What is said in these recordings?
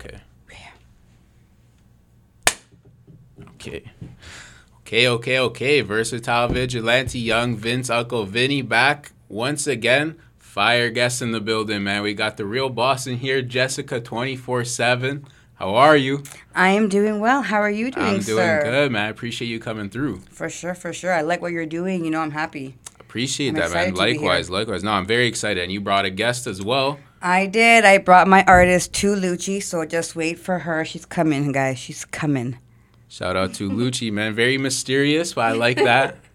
okay. Okay. Okay, okay, okay. Versatile Vigilante, Young Vince, Uncle Vinny back once again. Fire guest in the building, man. We got the real boss in here, Jessica 24 7. How are you? I am doing well. How are you doing, I'm doing sir? good, man. I appreciate you coming through. For sure, for sure. I like what you're doing. You know, I'm happy. Appreciate I'm that, man. excited to be here. Likewise, likewise. No, I'm very excited. And you brought a guest as well. I did. I brought my artist to Lucci, so just wait for her. She's coming, guys. She's coming. Shout out to Lucci, man. Very mysterious, but I like that.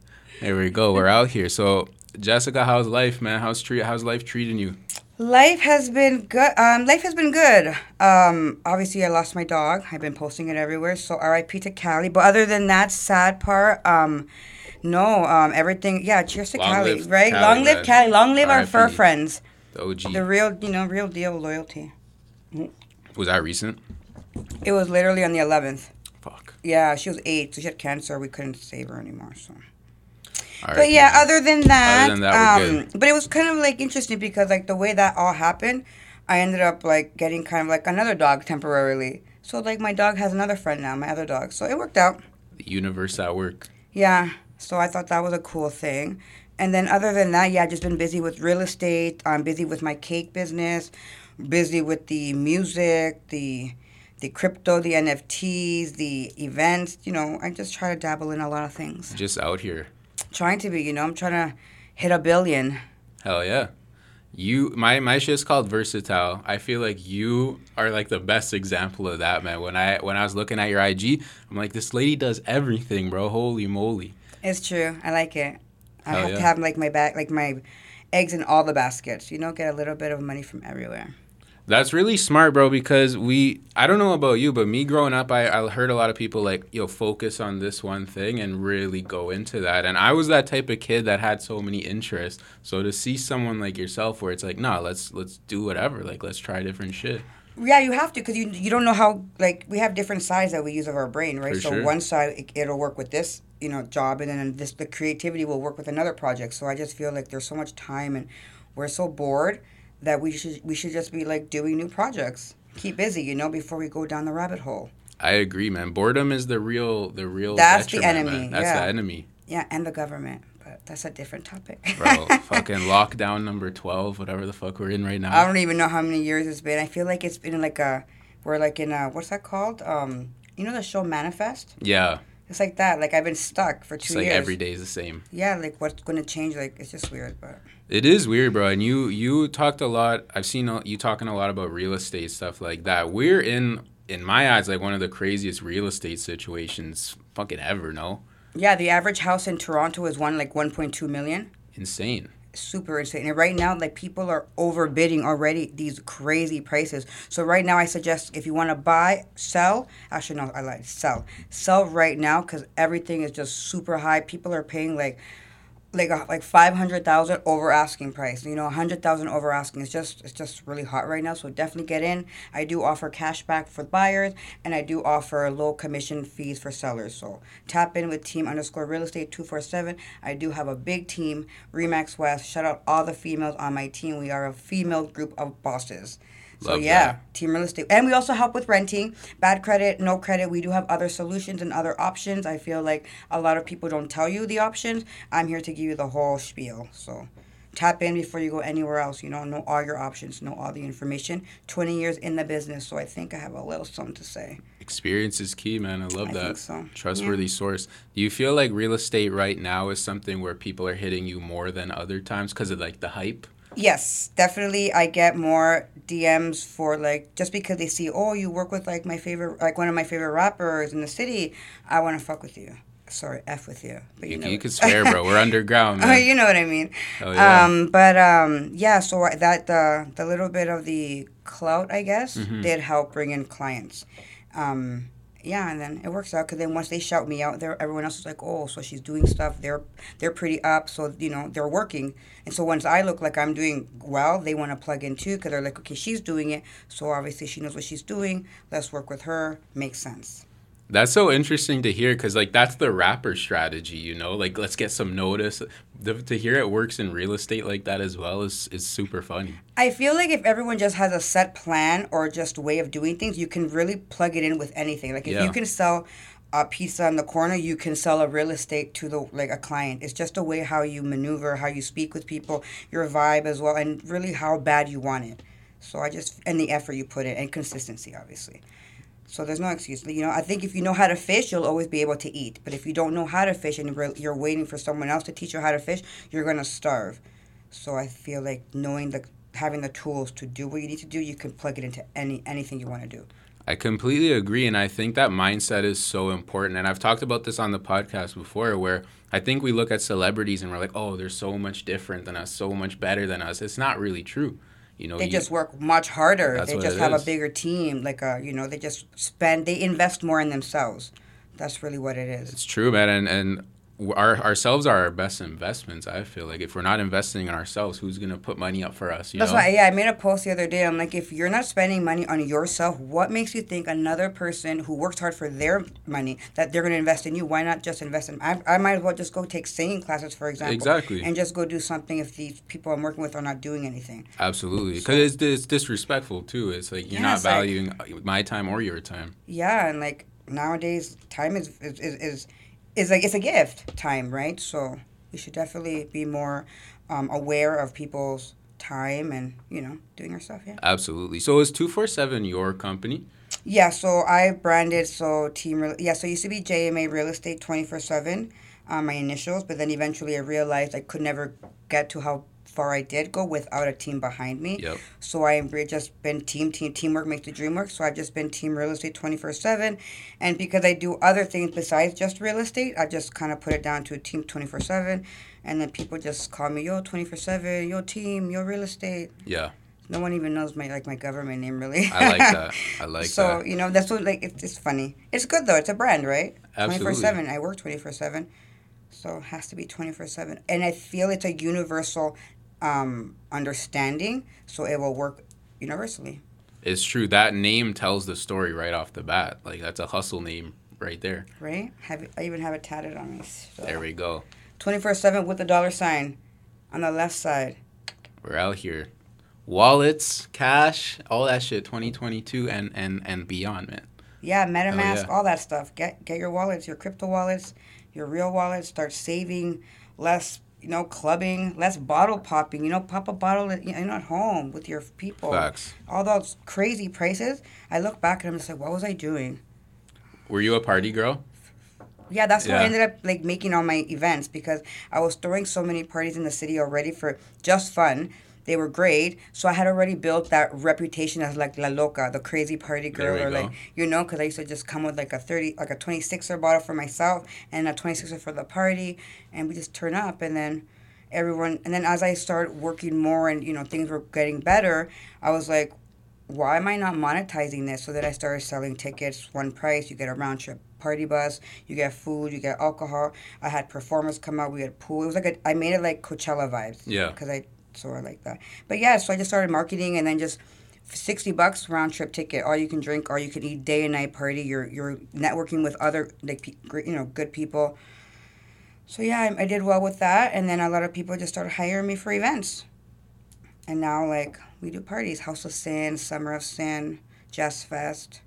There we go. We're out here. So, Jessica, how's life, man? How's treat? How's life treating you? Life has been good. Um, life has been good. Um, obviously, I lost my dog. I've been posting it everywhere. So R.I.P. to Cali. But other than that sad part, um, no, um, everything. Yeah, cheers to Long Cali, right? Cali, Long live man. Cali. Long live our fur friends. The OG. The real, you know, real deal loyalty. Was that recent? It was literally on the 11th. Fuck. Yeah, she was eight, so she had cancer. We couldn't save her anymore. So, All right, but yeah, other than that, other than that, um, but it was kind of like interesting because like the way that all happened, I ended up like getting kind of like another dog temporarily. So like my dog has another friend now, my other dog. So it worked out. the universe at work. Yeah. So I thought that was a cool thing. And then other than that, yeah, I've just been busy with real estate. I'm busy with my cake business, busy with the music, the the crypto, the NFTs, the events. You know, I just try to dabble in a lot of things. Just out here. Trying to be, you know, I'm trying to hit a billion. Hell yeah. You my my shit's called versatile. I feel like you are like the best example of that, man. When I when I was looking at your IG, I'm like, this lady does everything, bro. Holy moly. It's true. I like it. I Hell have yeah. to have like my back, like my eggs in all the baskets. You know, get a little bit of money from everywhere. That's really smart, bro, because we I don't know about you, but me growing up, I, I heard a lot of people like, yo, focus on this one thing and really go into that. And I was that type of kid that had so many interests. So to see someone like yourself where it's like, nah, let's let's do whatever. Like let's try different shit. Yeah, you have to because you you don't know how like we have different sides that we use of our brain, right? For so sure. one side it, it'll work with this you know job, and then this the creativity will work with another project. So I just feel like there's so much time, and we're so bored that we should we should just be like doing new projects, keep busy, you know, before we go down the rabbit hole. I agree, man. Boredom is the real the real That's the enemy, man. That's yeah. the enemy. Yeah, and the government, that's a different topic. Bro, fucking lockdown number 12, whatever the fuck we're in right now. I don't even know how many years it's been. I feel like it's been like a we're like in a what's that called? Um, you know the show Manifest. yeah, It's like that. Like I've been stuck for two it's like years. every day is the same. Yeah, like what's going to change? Like it's just weird, but It is weird, bro. And you you talked a lot. I've seen you talking a lot about real estate stuff like that. We're in in my eyes like one of the craziest real estate situations fucking ever. No, yeah, the average house in Toronto is one like 1.2 million. insane. Super insane. And right now, like people are overbidding already these crazy prices. So right now, I suggest if you want to buy, sell. Actually, no, I like sell. Sell right now because everything is just super high. People are paying like like a, like five hundred thousand over asking price. You know, a hundred thousand over asking. It's just it's just really hot right now. So definitely get in. I do offer cash back for buyers, and I do offer low commission fees for sellers. So tap in with team underscore real estate two four seven. I do have a big team. Remax West. Shout out all the females on my team. We are a female group of bosses. So Love yeah, that. team real estate, and we also help with renting. Bad credit, no credit. We do have other solutions and other options. I feel like a lot of people don't tell you the options. I'm here to give you the whole spiel. So tap in before you go anywhere else. You know, know all your options, know all the information. Twenty years in the business, so I think I have a little something to say. Experience is key, man. I love I that. think so. Trustworthy source. Do you feel like real estate right now is something where people are hitting you more than other times because of like the hype? Yes, definitely. I get more DMs for like just because they see, oh, you work with like my favorite, like one of my favorite rappers in the city. I want to fuck with you. Sorry, f with you. But You, know you can swear, bro. We're underground, Oh, man. you know what I mean. Hell yeah. Um, but um, yeah, so that the the little bit of the clout, I guess, Mm-hmm. did help bring in clients. Um, yeah, and then it works out because then once they shout me out, there everyone else is like, oh, so she's doing stuff. They're they're pretty up, so you know they're working. And so once I look like I'm doing well, they want to plug in too because they're like, okay, she's doing it, so obviously she knows what she's doing. Let's work with her. Makes sense. That's so interesting to hear because, like, that's the rapper strategy, you know? Like, let's get some notice. The, to hear it works in real estate like that as well is, is super funny. I feel like if everyone just has a set plan or just way of doing things, you can really plug it in with anything. Like, if Yeah. you can sell a pizza on the corner, you can sell a real estate to the like a client. It's just a way how you maneuver, how you speak with people, your vibe as well, and really how bad you want it. So I just and the effort you put in and consistency, obviously. So there's no excuse. You know, I think if you know how to fish, you'll always be able to eat. But if you don't know how to fish and you're- waiting for someone else to teach you how to fish, you're gonna starve. So I feel like knowing the having the tools to do what you need to do, you can plug it into any anything you want to do. I completely agree. And I think that mindset is so important. And I've talked about this on the podcast before where I think we look at celebrities and we're like, oh, they're so much different than us, so much better than us. It's not really true. You know, They you- just work much harder. They just have is. a bigger team. Like a, you know, they just spend. They invest more in themselves. That's really what it is. It's true, man, and and our ourselves are our best investments. I feel like if we're not investing in ourselves, who's gonna put money up for us? You That's know? why, yeah, I made a post the other day. I'm like, if you're not spending money on yourself, what makes you think another person who works hard for their money that they're going to invest in you? Why not just invest in? I, I might as well just go take singing classes, for example, Exactly. and just go do something if these people I'm working with are not doing anything. Absolutely, because it's, it's disrespectful too. It's like you're Yeah, not it's like- valuing uh, my time or your time. Yeah, and like nowadays, time is is is, is, is like it's a gift, time, right? So we should definitely be more um, aware of people's time and you know doing our stuff. Yeah. Absolutely. So is two four seven your company? Yeah, so I branded so team. Real- Yeah, so it used to be JMA Real Estate twenty four seven, um, my initials. But then eventually I realized I could never get to how far I did go without a team behind me. Yep. So I've just been team, team, teamwork makes the dream work. So I've just been team real estate 24 7. And because I do other things besides just real estate, I just kind of put it down to a team 24 7. And then people just call me, yo, 24 7, yo, team, yo, real estate. Yeah, No one even knows my like my government name really. I like that. I like so that. So you know that's what like it's, it's funny. It's good though. It's a brand, right? Twenty four seven. I work twenty four seven, so it has to be twenty four seven. And I feel it's a universal um, understanding, so it will work universally. It's true. That name tells the story right off the bat. Like that's a hustle name right there. Right? Have I even have it tatted on me. So. There we go. Twenty four seven with the dollar sign on the left side. We're out here. Wallets, cash, all that shit. 2022 and and and beyond, man. Yeah, MetaMask, yeah. all that stuff. Get get your wallets, your crypto wallets, your real wallets. Start saving less. You know, clubbing, less bottle popping. You know, pop a bottle at, you know, at home with your people. Facts. All those crazy prices. I look back and I'm just like, what was I doing? Were you a party girl? Yeah, that's what I ended up like making all my events because I was throwing so many parties in the city already for just fun. They were great, so I had already built that reputation as like la loca, the crazy party girl, or go. like you know, because I used to just come with like a thirty, like a twenty sixer bottle for myself and a twenty sixer for the party, and we just turn up, and then everyone, and then as I started working more and you know things were getting better, I was like, why am I not monetizing this? So then I started selling tickets, one price. You get a round trip party bus, you get food, you get alcohol. I had performers come out. We had pool. It was like a, I made it like Coachella vibes. Yeah. Because I of like that. But yeah, so I just started marketing and then just. 60 bucks round trip ticket all you can drink all you can eat day and night party you're you're networking with other like you know good people so yeah I, I did well with that and then a lot of people just started hiring me for events and now like we do parties house of sin summer of sin jazz fest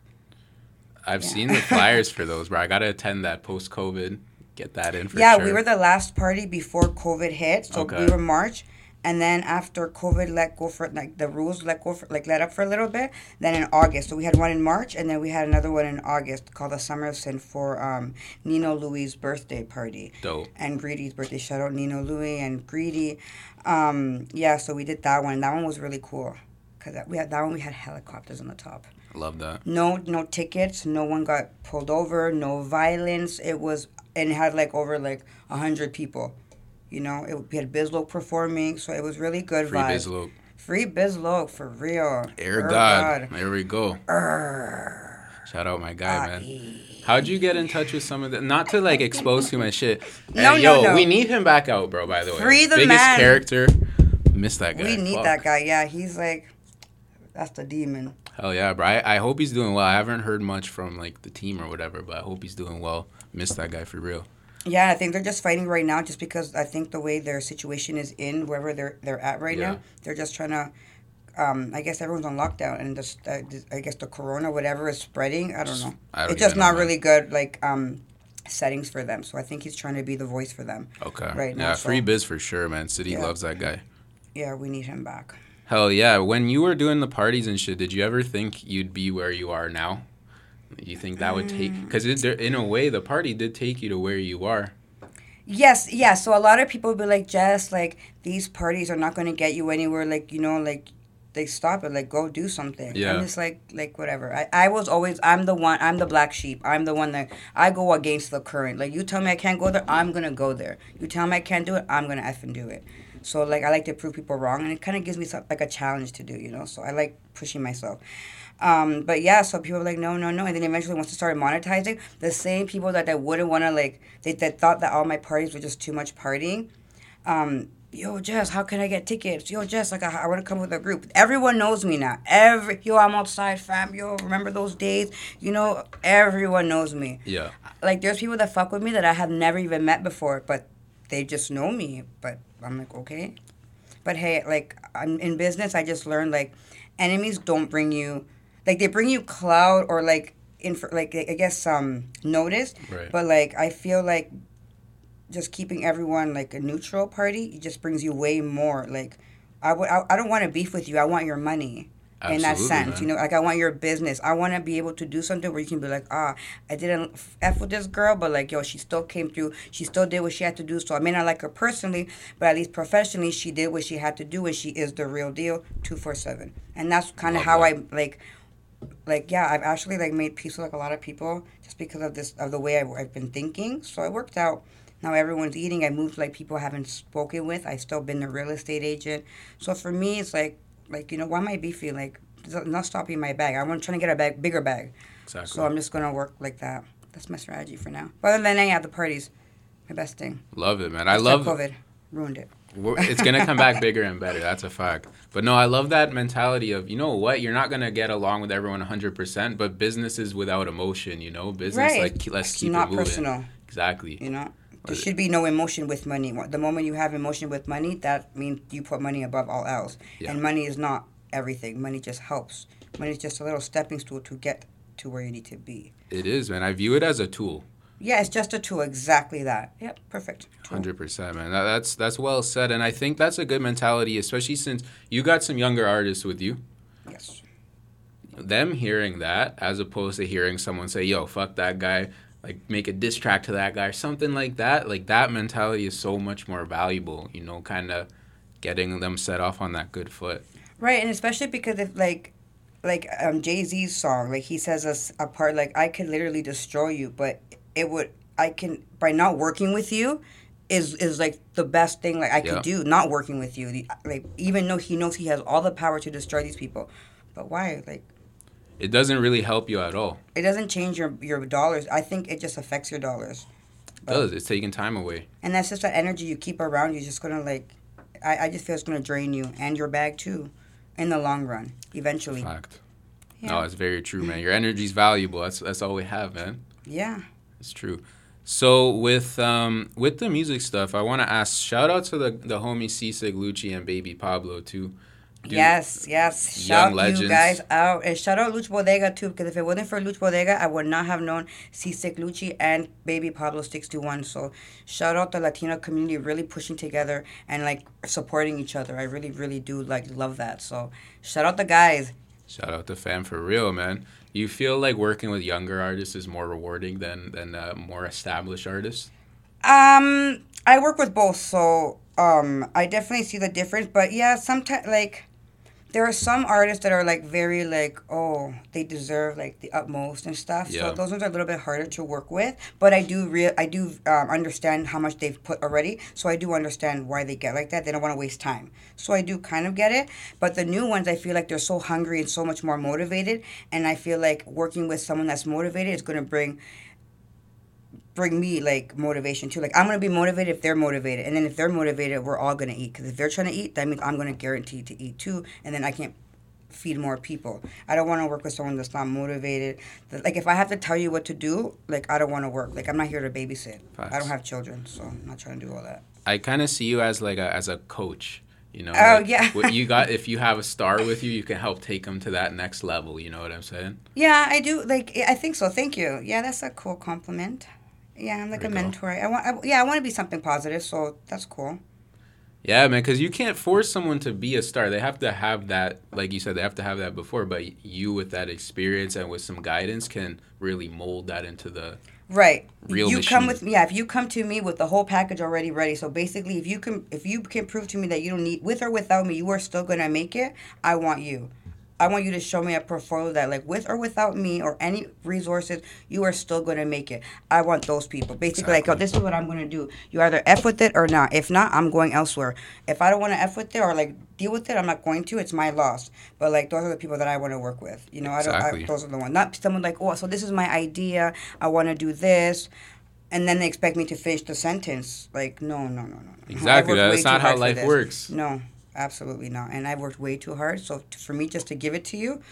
I've Yeah. seen the flyers for those, bro. I gotta attend that post COVID. Get that in for yeah sure. we were the last party before covid hit so Okay. we were march and then after covid let go for like the rules let go for like let up for a little bit then in august so we had one in march and then we had another one in august called the summer of sin for um, nino louis birthday party dope. and Greedy's birthday. Shout out Nino Louis and Greedy. Um, yeah, so we did that one. That one was really cool because we had that one. We had helicopters on the top. Love that. No, no tickets. No one got pulled over. No violence. It was and it had like over like a hundred people. You know, it, we had Bizlo performing, so it was really good Free vibes. Bizlo. Free Bizlo for real. Air Er God. There we go. Shout out my guy, Ah, man. How'd you get in touch with some of the? Not to like expose too much shit. No, Hey, no, yo, no. we need him back out, bro. By the way, Free the biggest man. character. Miss that guy. We need Fuck. that guy. Yeah, he's like, that's the demon. Hell yeah, bro. I, I hope he's doing well. I haven't heard much from like the team or whatever, but I hope he's doing well. Miss that guy for real. Yeah, I think they're just fighting right now, just because I think the way their situation is in wherever they're they're at right Yeah. now, they're just trying to. Um, I guess everyone's on lockdown, and just uh, I guess the corona, whatever is spreading. I don't know. I don't it's just not really good, like um, settings for them. So I think he's trying to be the voice for them. Okay. Right now, Yeah, free so- biz for sure, man. City Yeah. loves that guy. Yeah, we need him back. Hell yeah. When you were doing the parties and shit, did you ever think you'd be where you are now? You think that would take Mm. because in a way the party did take you to where you are. Yes, yeah. So a lot of people would be like, Jess, like these parties are not going to get you anywhere. Like you know, like they stop it. Like go do something. Yeah. I'm just like, like whatever. I, I was always, I'm the one. I'm the black sheep. I'm the one that I go against the current. Like you tell me I can't go there, I'm gonna go there. You tell me I can't do it, I'm gonna effing do it. So like I like to prove people wrong, and it kind of gives me some, like a challenge to do. You know, so I like pushing myself. Um, but yeah, so people are like, no, no, no. And then eventually, once I started monetizing, the same people that, that wouldn't want to, like, they, that thought that all my parties were just too much partying, um, yo, Jess, how can I get tickets? Yo, Jess, like, I, I want to come with a group. Everyone knows me now. Every, yo, I'm outside, fam. Yo, remember those days? You know, everyone knows me. Yeah. Like, there's people that fuck with me that I have never even met before, but they just know me. But I'm like, okay. But hey, like, I'm, in business, I just learned, like, enemies don't bring you, like, they bring you cloud or, like, inf- like I guess um notice, Right. but like I feel like just keeping everyone like a neutral party it just brings you way more like I would I, I don't want to beef with you I want your money in that sense man. you know like I want your business I want to be able to do something where you can be like ah I didn't f with this girl but like yo she still came through she still did what she had to do so I may not like her personally but at least professionally she did what she had to do and she is the real deal 247 and that's kind of how that. I like like yeah i've actually like made peace with like a lot of people just because of this of the way I've, I've been thinking. So it worked out. Now everyone's eating. I moved like people I haven't spoken with. I've still been the real estate agent. So for me it's like like you know why am i beefy? Like not stopping my bag. I'm trying to get a bag bigger bag. Exactly. so i'm just gonna work like that. That's my strategy for now. But other than that yeah the parties my best thing. Love it, man. I Except love covid ruined it it's gonna come back bigger and better. That's a fact. But no, I love that mentality of you know what you're not gonna get along with everyone 100, percent but business is without emotion. You know, business right like let's it's keep not it moving. personal Exactly. You know, there should be no emotion with money. The moment you have emotion with money, that means you put money above all else. Yeah. And money is not everything. Money just helps. Money is just a little stepping stool to get to where you need to be. It is, man. I view it as a tool. Yeah, it's just a tool. Exactly that. Yep, perfect. Hundred percent, man. That, that's that's well said, and I think that's a good mentality, especially since you got some younger artists with you. Yes. Them hearing that, as opposed to hearing someone say, "Yo, fuck that guy," like make a diss track to that guy or something like that. Like that mentality is so much more valuable. You know, kind of getting them set off on that good foot. Right, and especially because if like, like um, Jay Z's song, like he says us a part like I could literally destroy you, but it would I can by not working with you. Is, is like the best thing like I Yeah. could do not working with you The- like even though he knows he has all the power to destroy these people but why like It doesn't really help you at all. it doesn't change your your dollars I think it just affects your dollars It does. It's taking time away. and that's just that energy you keep around you just gonna like I, I just feel it's gonna drain you and your bag too in the long run eventually Fact. Yeah. No, it's very true, man. Your energy's valuable. That's that's all we have, man. yeah It's true. So with um with the music stuff, I want to ask. Shout out to the the homie Seasick Lucci and Baby Pablo too. Dude, Yes, yes. young Shout you guys out. And shout out Luch Bodega too, because if it wasn't for Luch Bodega, I would not have known Seasick Lucci and Baby Pablo 61. So shout out the Latino community really pushing together and like supporting each other. I really, really do like love that. So shout out the guys. Shout out to fam for real, man. You feel like working with younger artists is more rewarding than than uh, more established artists. Um, I work with both, so um, I definitely see the difference. But yeah, sometimes like there are some artists that are like very like oh they deserve like the utmost and stuff. Yeah. So those ones are a little bit harder to work with. But I do real I do um, understand how much they've put already. So I do understand why they get like that. They don't want to waste time. So I do kind of get it. But the new ones, I feel like they're so hungry and so much more motivated. And I feel like working with someone that's motivated is going to bring bring me like motivation too. Like I'm gonna be motivated if they're motivated, and then if they're motivated, we're all gonna eat. Because if they're trying to eat, that means I'm gonna guarantee to eat too, and then I can't feed more people. I don't want to work with someone that's not motivated. That- Like if I have to tell you what to do, like I don't want to work. Like I'm not here to babysit. I don't have children, so I'm not trying to do all that. I kind of see you as like a as a coach. You know, Oh, like, yeah. what you got if you have a star with you, you can help take them to that next level. You know what I'm saying? Yeah, I do. Like I think so. Thank you. Yeah, that's a cool compliment. Yeah, I'm like There a go. mentor. I want. I, yeah, I want to be something positive. So that's cool. Yeah, man, because you can't force someone to be a star. They have to have that, like you said, they have to have that before. But you, with that experience and with some guidance, can really mold that into the. Right. Real you come machine. with yeah, if you come to me with the whole package already ready. So basically if you can if you can prove to me that you don't need with or without me, you are still gonna make it, I want you. I want you to show me a portfolio that like with or without me or any resources, you are still gonna make it. I want those people. Basically like, oh this is what I'm gonna do. You either F with it or not. If not, I'm going elsewhere. If I don't wanna F with it or like deal with it, I'm not going to. It's my loss. But like those are the people that I want to work with. You know, I don't. Exactly. I, those are the ones. Not someone like, oh, so this is my idea. I want to do this, and then they expect me to finish the sentence. Like, no, no, no, no. no. Exactly. That's not how life works. No, absolutely not. And I've worked way too hard. So for me, just to give it to you.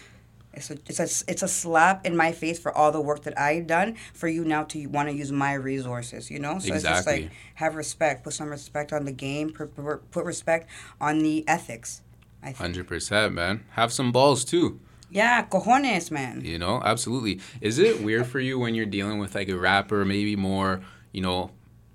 It's a, it's, a, it's a slap in my face for all the work that I've done for you now to want to use my resources, you know? So it's just like, have respect, put some respect on the game, put, put respect on the ethics. I think. Hundred percent, man. Have some balls too. Yeah, cojones, man. You know, absolutely. Is it weird for you when you're dealing with like a rapper, maybe more, you know,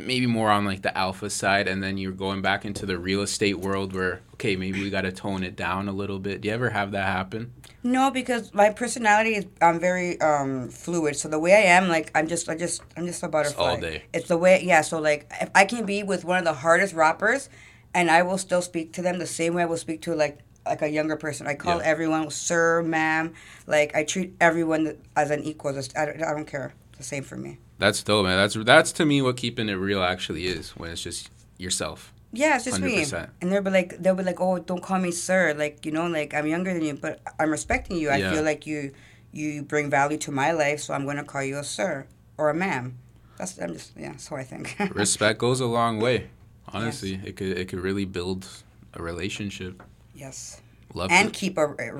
maybe more on like the alpha side, and then you're going back into the real estate world where, okay, maybe we got to tone it down a little bit. Do you ever have that happen? No, because my personality is I'm very um fluid. So the way I am, like I'm just I just I'm just a butterfly. all day. It's the way yeah, so like if I can be with one of the hardest rappers and I will still speak to them the same way I will speak to like like a younger person. I call everyone sir, ma'am. Like I treat everyone as an equal. Just, I, don't- I don't care. It's the same for me. That's dope, man. That's that's to me what keeping it real actually is when it's just yourself. Yeah, it's just me. 100%. And they'll be like, they'll be like, oh, don't call me sir. Like, you know, like I'm younger than you, but I'm respecting you. I Yeah. feel like you, you bring value to my life, so I'm gonna call you a sir or a ma'am. That's I'm just yeah. So I think. Respect goes a long way. Honestly, it could it could really build a relationship. yes, Love and it. keep a, a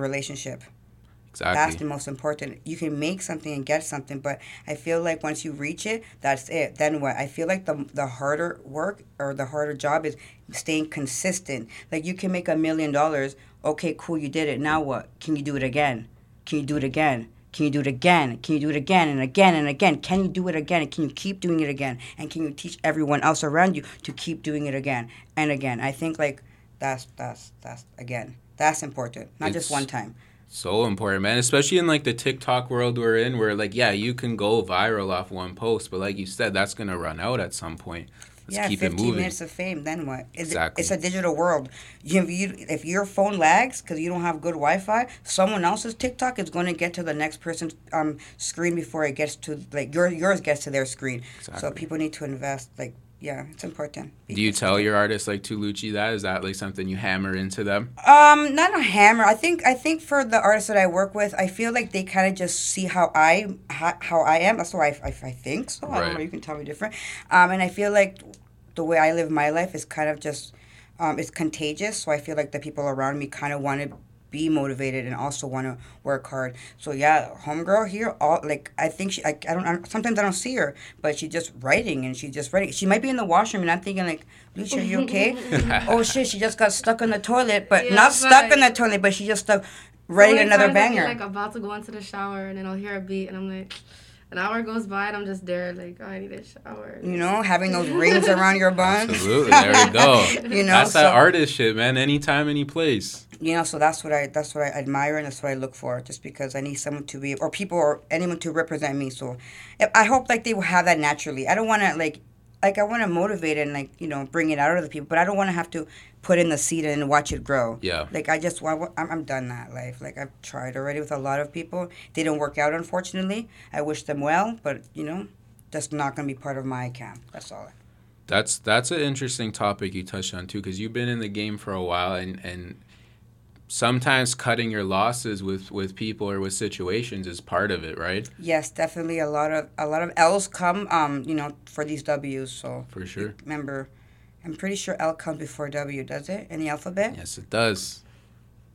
relationship. That's the most important. You can make something and get something, but I feel like once you reach it, that's it. Then what? I feel like the the harder work or the harder job is staying consistent. Like you can make a million dollars. Okay, cool, you did it. Now what? Can you do it again? Can you do it again? Can you do it again? Can you do it again and again and again? Can you do it again? Can you keep doing it again? And can you teach everyone else around you to keep doing it again and again? I think like that's that's that's again. That's important. Not just one time. So important, man. Especially in like the TikTok world we're in, where like, yeah, you can go viral off one post, but like you said, that's gonna run out at some point. Let's yeah, keep it 15 moving. minutes of fame. Then what? It's, Exactly. it's a digital world. You, if, you, if your phone lags because you don't have good Wi-Fi, someone else's TikTok is going to get to the next person's um, screen before it gets to like your yours gets to their screen. So people need to invest. Like, yeah, it's important. Do you tell your artists like Tulucci that? Is that like something you hammer into them? Um, not a hammer. I think I think for the artists that I work with, I feel like they kind of just see how I how, how I am. That's why I, I, I think so. I don't Right. know. You can tell me different. Um, and I feel like the way I live my life is kind of just um, it's contagious. So I feel like the people around me kind of want to be motivated and also want to work hard. So yeah, homegirl here, all like I think she. I, I don't. I, sometimes I don't see her, but she's just writing and she's just writing. She might be in the washroom and I'm thinking like, Lucia, you okay? oh shit, she just got stuck in the toilet, but Yeah, not stuck in the toilet, but she just stuck writing So another times I'll be, banger. like about to go into the shower and then I'll hear a beat and I'm like, an hour goes by and I'm just there like, oh, I need a shower. you know, having those rings around your bun. Absolutely. There we go. You know, that's so, that artist shit, man. Anytime, any place. you know, so that's what I that's what I admire and that's what I look for. Just because I need someone to be or people or anyone to represent me. So, I hope like they will have that naturally. I don't want to like like I want to motivate and like you know bring it out of the people, but I don't want to have to put in the seed and watch it grow. Yeah. Like I just want I'm, I'm done that life. Like I've tried already with a lot of people. They didn't work out unfortunately. I wish them well, but you know, that's not gonna be part of my camp. That's all. That's that's an interesting topic you touched on too, because you've been in the game for a while, and and sometimes cutting your losses with with people or with situations is part of it, right? Yes, definitely a lot of a lot of L's come um you know for these W's. So For sure. remember, I'm pretty sure L comes before W. Does it in the alphabet? Yes, it does.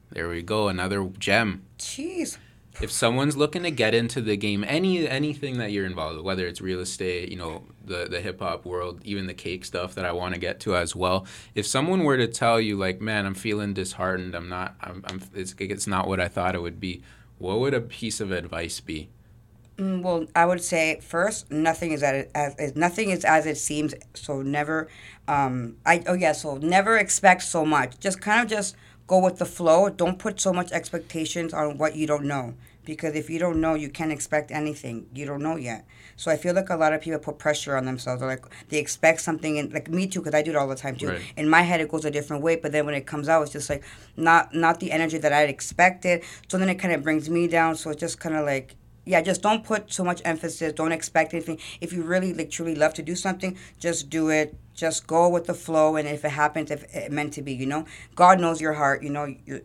There we go, another gem. Jeez. If someone's looking to get into the game, any anything that you're involved with, whether it's real estate, you know, the the hip hop world, even the cake stuff that I want to get to as well. If someone were to tell you like, "Man, I'm feeling disheartened. I'm not. I'm. I'm it's, it's not what I thought it would be." What would a piece of advice be? Mm, well, I would say first, nothing is as, as nothing is as it seems. So never, um, I oh yeah, so never expect so much. Just kind of just go with the flow. Don't put so much expectations on what you don't know because if you don't know, you can't expect anything. You don't know yet. So I feel like a lot of people put pressure on themselves. They're like they expect something, and like me too, because I do it all the time too. Right. In my head, it goes a different way, but then when it comes out, it's just like not not the energy that I'd expected. So then it kind of brings me down. So it's just kind of like yeah, just don't put so much emphasis. Don't expect anything. If you really like truly love to do something, just do it. Just go with the flow, and if it happens, if it meant to be, you know, God knows your heart. You know, you,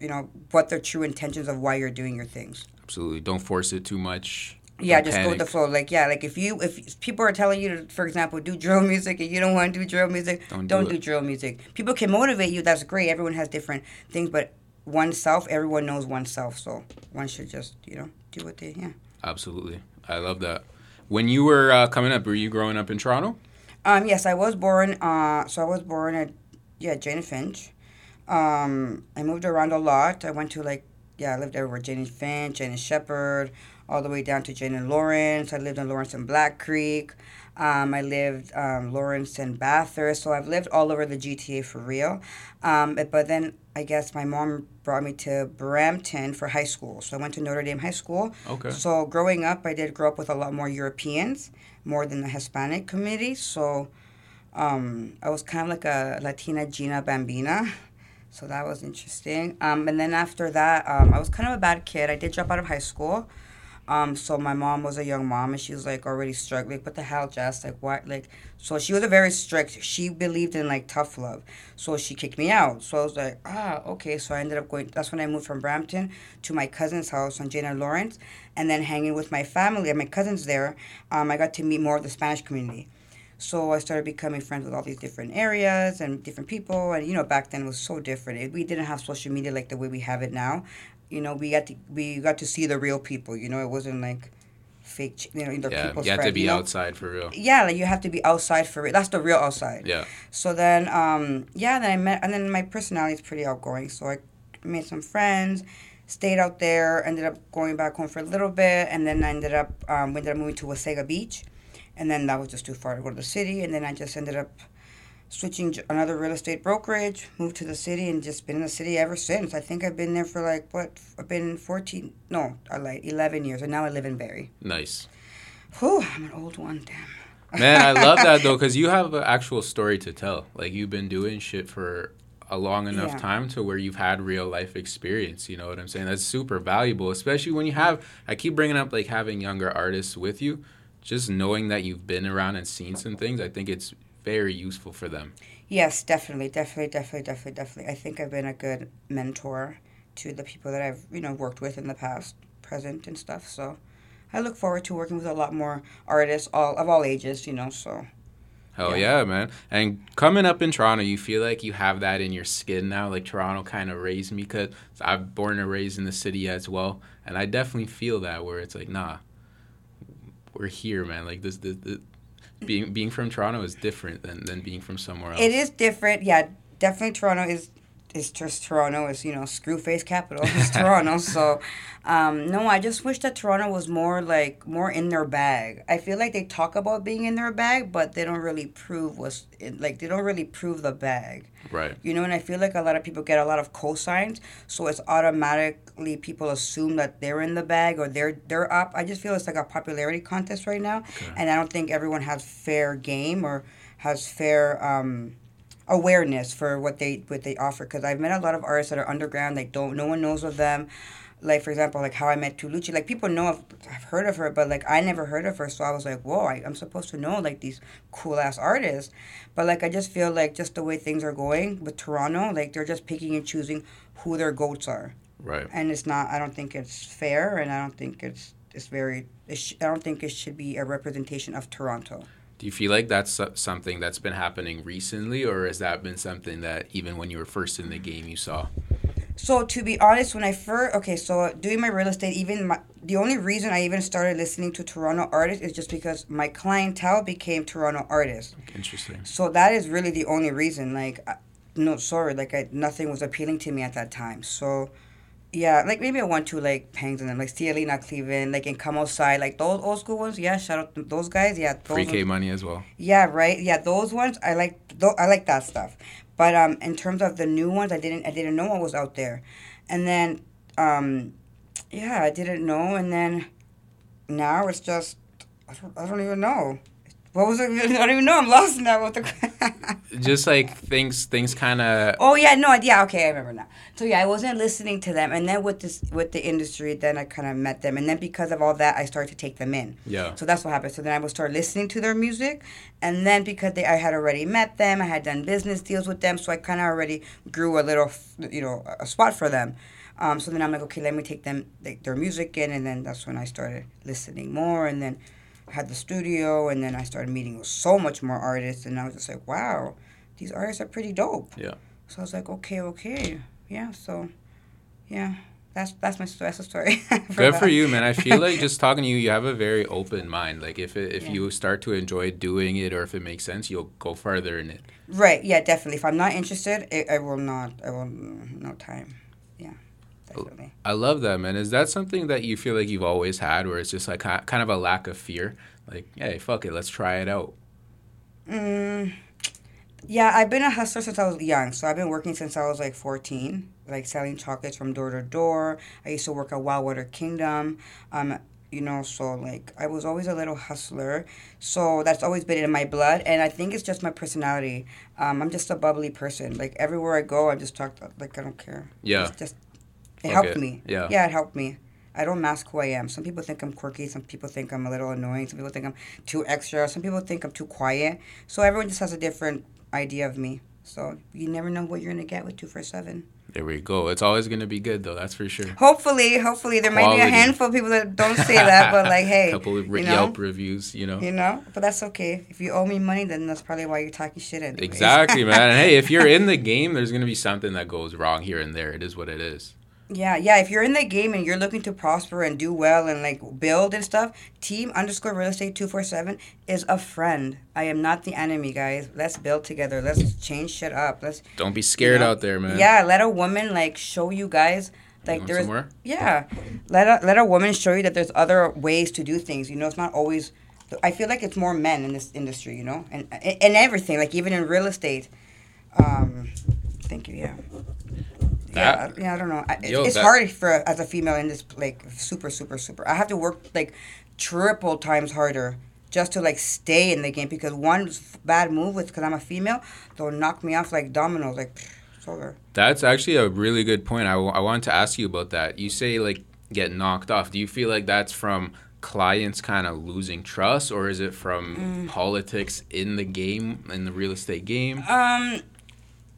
you know what the true intentions of why you're doing your things. Absolutely. Don't force it too much. Yeah, Don't just go with the flow. Like yeah, like if you if people are telling you to, for example, do drill music and you don't want to do drill music, Don't don't, do do, drill music. People can motivate you. That's great. Everyone has different things, but oneself, everyone knows oneself. So one should just you know do what they yeah. Absolutely. I love that. When you were uh, coming up, were you growing up in Toronto? Um, yes, I was born. Uh, so I was born at yeah Jane Finch. Um, I moved around a lot. I went to like yeah, I lived everywhere. Jane Finch, Jane Sheppard, all the way down to Jane and Lawrence. I lived in Lawrence and Black Creek. Um, I lived um, Lawrence and Bathurst. So I've lived all over the GTA for real. Um, but, but then I guess my mom brought me to Brampton for high school. So I went to Notre Dame High School. Okay. So growing up, I did grow up with a lot more Europeans, more than the Hispanic community. So um, I was kind of like a Latina Gina Bambina. So that was interesting. Um, and then after that, um, I was kind of a bad kid. I did drop out of high school. Um, so my mom was a young mom and she was like already struggling. What the hell, Jess? Like what? Like so she was a very strict. She believed in like tough love. So she kicked me out. So I was like, ah, okay. So I ended up going. That's when I moved from Brampton to my cousin's house on Jane and Lawrence, and then hanging with my family and my cousins there. Um, I got to meet more of the Spanish community. So I started becoming friends with all these different areas and different people. And you know, back then it was so different. It, we didn't have social media like the way we have it now. You know, we got to we got to see the real people. You know, it wasn't like fake. ch- You know, either Yeah, people's you have to be you know? outside for real. Yeah, like you have to be outside for real. That's the real outside. Yeah. So then, um, yeah, then I met, and then my personality is pretty outgoing. So I made some friends, stayed out there, ended up going back home for a little bit, and then I ended up, um, we ended up moving to Wasaga Beach, and then that was just too far to go to the city, and then I just ended up switching j- another real estate brokerage, moved to the city, and just been in the city ever since. I think I've been there for like what? I've been fourteen, no, like eleven years, and now I live in Barrie. Nice. Whew, I'm an old one, damn. Man, I love that though, because you have an actual story to tell. Like you've been doing shit for a long enough Yeah. time to where you've had real life experience. You know what I'm saying? That's super valuable, especially when you have. I keep bringing up like having younger artists with you. Just knowing that you've been around and seen some things, I think it's very useful for them. Yes, definitely, definitely, definitely, definitely, definitely. I think I've been a good mentor to the people that I've you know worked with in the past, present, and stuff. So I look forward to working with a lot more artists, all of all ages. You know, so Hell Yeah. yeah. man. And coming up in Toronto, you feel like you have that in your skin now. Like Toronto kind of raised me because I'm born and raised in the city as well. And I definitely feel that where it's like, nah, we're here, man. Like this, this, this being being from Toronto is different than, than being from somewhere else. it is different. Yeah, definitely Toronto is is just Toronto It's you know screw face capital. It's Toronto. So um, no, I just wish that Toronto was more like more in their bag. I feel like they talk about being in their bag, but they don't really prove what's in, like they don't really prove the bag. Right. You know, and I feel like a lot of people get a lot of cosigns, so it's automatically people assume that they're in the bag or they're they're up. I just feel it's like a popularity contest right now, and I don't think everyone has fair game or has fair um, awareness for what they what they offer. Because I've met a lot of artists that are underground, like don't no one knows of them. Like for example, like how I met Tulucci. Like people know of, I've heard of her, but like I never heard of her. So I was like, whoa, I, I'm supposed to know like these cool ass artists. But like I just feel like just the way things are going with Toronto, like they're just picking and choosing who their goats are, Right. and it's not. I don't think it's fair, and I don't think it's it's very. It sh- I don't think it should be a representation of Toronto. Do you feel like that's something that's been happening recently, or has that been something that even when you were first in the game you saw? So to be honest, when I first okay, so doing my real estate, even my, the only reason I even started listening to Toronto artists is just because my clientele became Toronto artists. Interesting. So that is really the only reason. Like, no, sorry, like I, nothing was appealing to me at that time. So, yeah, like maybe I want to like pangs in them, like Cielina Cleveland, like in Come Outside, like those old school ones. Yeah, shout out to those guys. Yeah, those Free ones- K money as well. yeah, right. Yeah, those ones I like. Th- I like that stuff. But um, in terms of the new ones, I didn't. I didn't know what was out there, and then um, yeah, I didn't know, and then now it's just I don't, I don't even know. What was it? I don't even know. I'm lost now with the. Just like things, things kind of. oh yeah, no, yeah, okay, I remember now. So yeah, I wasn't listening to them, and then with this with the industry, then I kind of met them, and then because of all that, I started to take them in. Yeah. So that's what happened. So then I would start listening to their music, and then because they, I had already met them, I had done business deals with them, so I kind of already grew a little, you know, a spot for them. Um, so then I'm like, okay, let me take them like, their music in, and then that's when I started listening more, and then had the studio, and then I started meeting with so much more artists, and I was just like, wow, these artists are pretty dope. Yeah. So I was like, okay, okay, yeah. So, yeah, that's that's my that's the story. Good for you, man. I feel like just talking to you, you have a very open mind. Like if it, if Yeah. you start to enjoy doing it, or if it makes sense, you'll go further in it. Right. Yeah. Definitely. If I'm not interested, I, I will not. I will. No time. Yeah. I love that, man. Is that something that you feel like you've always had, where it's just like kind of a lack of fear? Like, hey, fuck it, let's try it out. Mm, yeah, I've been a hustler since I was young. So I've been working since I was like 14, like selling chocolates from door to door. I used to work at Wildwater Kingdom. Um, you know, so like I was always a little hustler. So that's always been in my blood, and I think it's just my personality. Um, I'm just a bubbly person. Like everywhere I go, I just talk like I don't care. Yeah. It's just it helped me. Yeah. Yeah, it helped me. I don't mask who I am. Some people think I'm quirky. Some people think I'm a little annoying. Some people think I'm too extra. Some people think I'm too quiet. So everyone just has a different idea of me. So you never know what you're gonna get with two four seven. There we go. It's always gonna be good though. That's for sure. Hopefully, hopefully there might be a handful of people that don't say that, but like, hey, couple of re- you know, Yelp reviews, you know. you know. But that's okay. If you owe me money, then that's probably why you're talking shit. Anyways. Exactly, man. Hey, if you're in the game, there's gonna be something that goes wrong here and there. It is what it is. Yeah, yeah. If you're in the game and you're looking to prosper and do well and like build and stuff, team underscore real estate two four seven is a friend. I am not the enemy, guys. Let's build together. Let's change shit up. Let's Don't be scared know? out there, man. yeah. Let a woman like show you guys like there's yeah. Let a let a woman show you that there's other ways to do things. You know, it's not always. I feel like it's more men in this industry. You know, and and everything like even in real estate. Um, thank you. Yeah. Yeah, That- yeah, I don't know. I, Yo, it's that- hard for as a female in this like super, super, super. I have to work like triple times harder just to like stay in the game because one bad move with because I'm a female, they'll knock me off like dominoes. Like, over. That's actually a really good point. I, w- I wanted to ask you about that. You say like get knocked off. Do you feel like that's from clients kind of losing trust, or is it from Mm. politics in the game, in the real estate game? Um,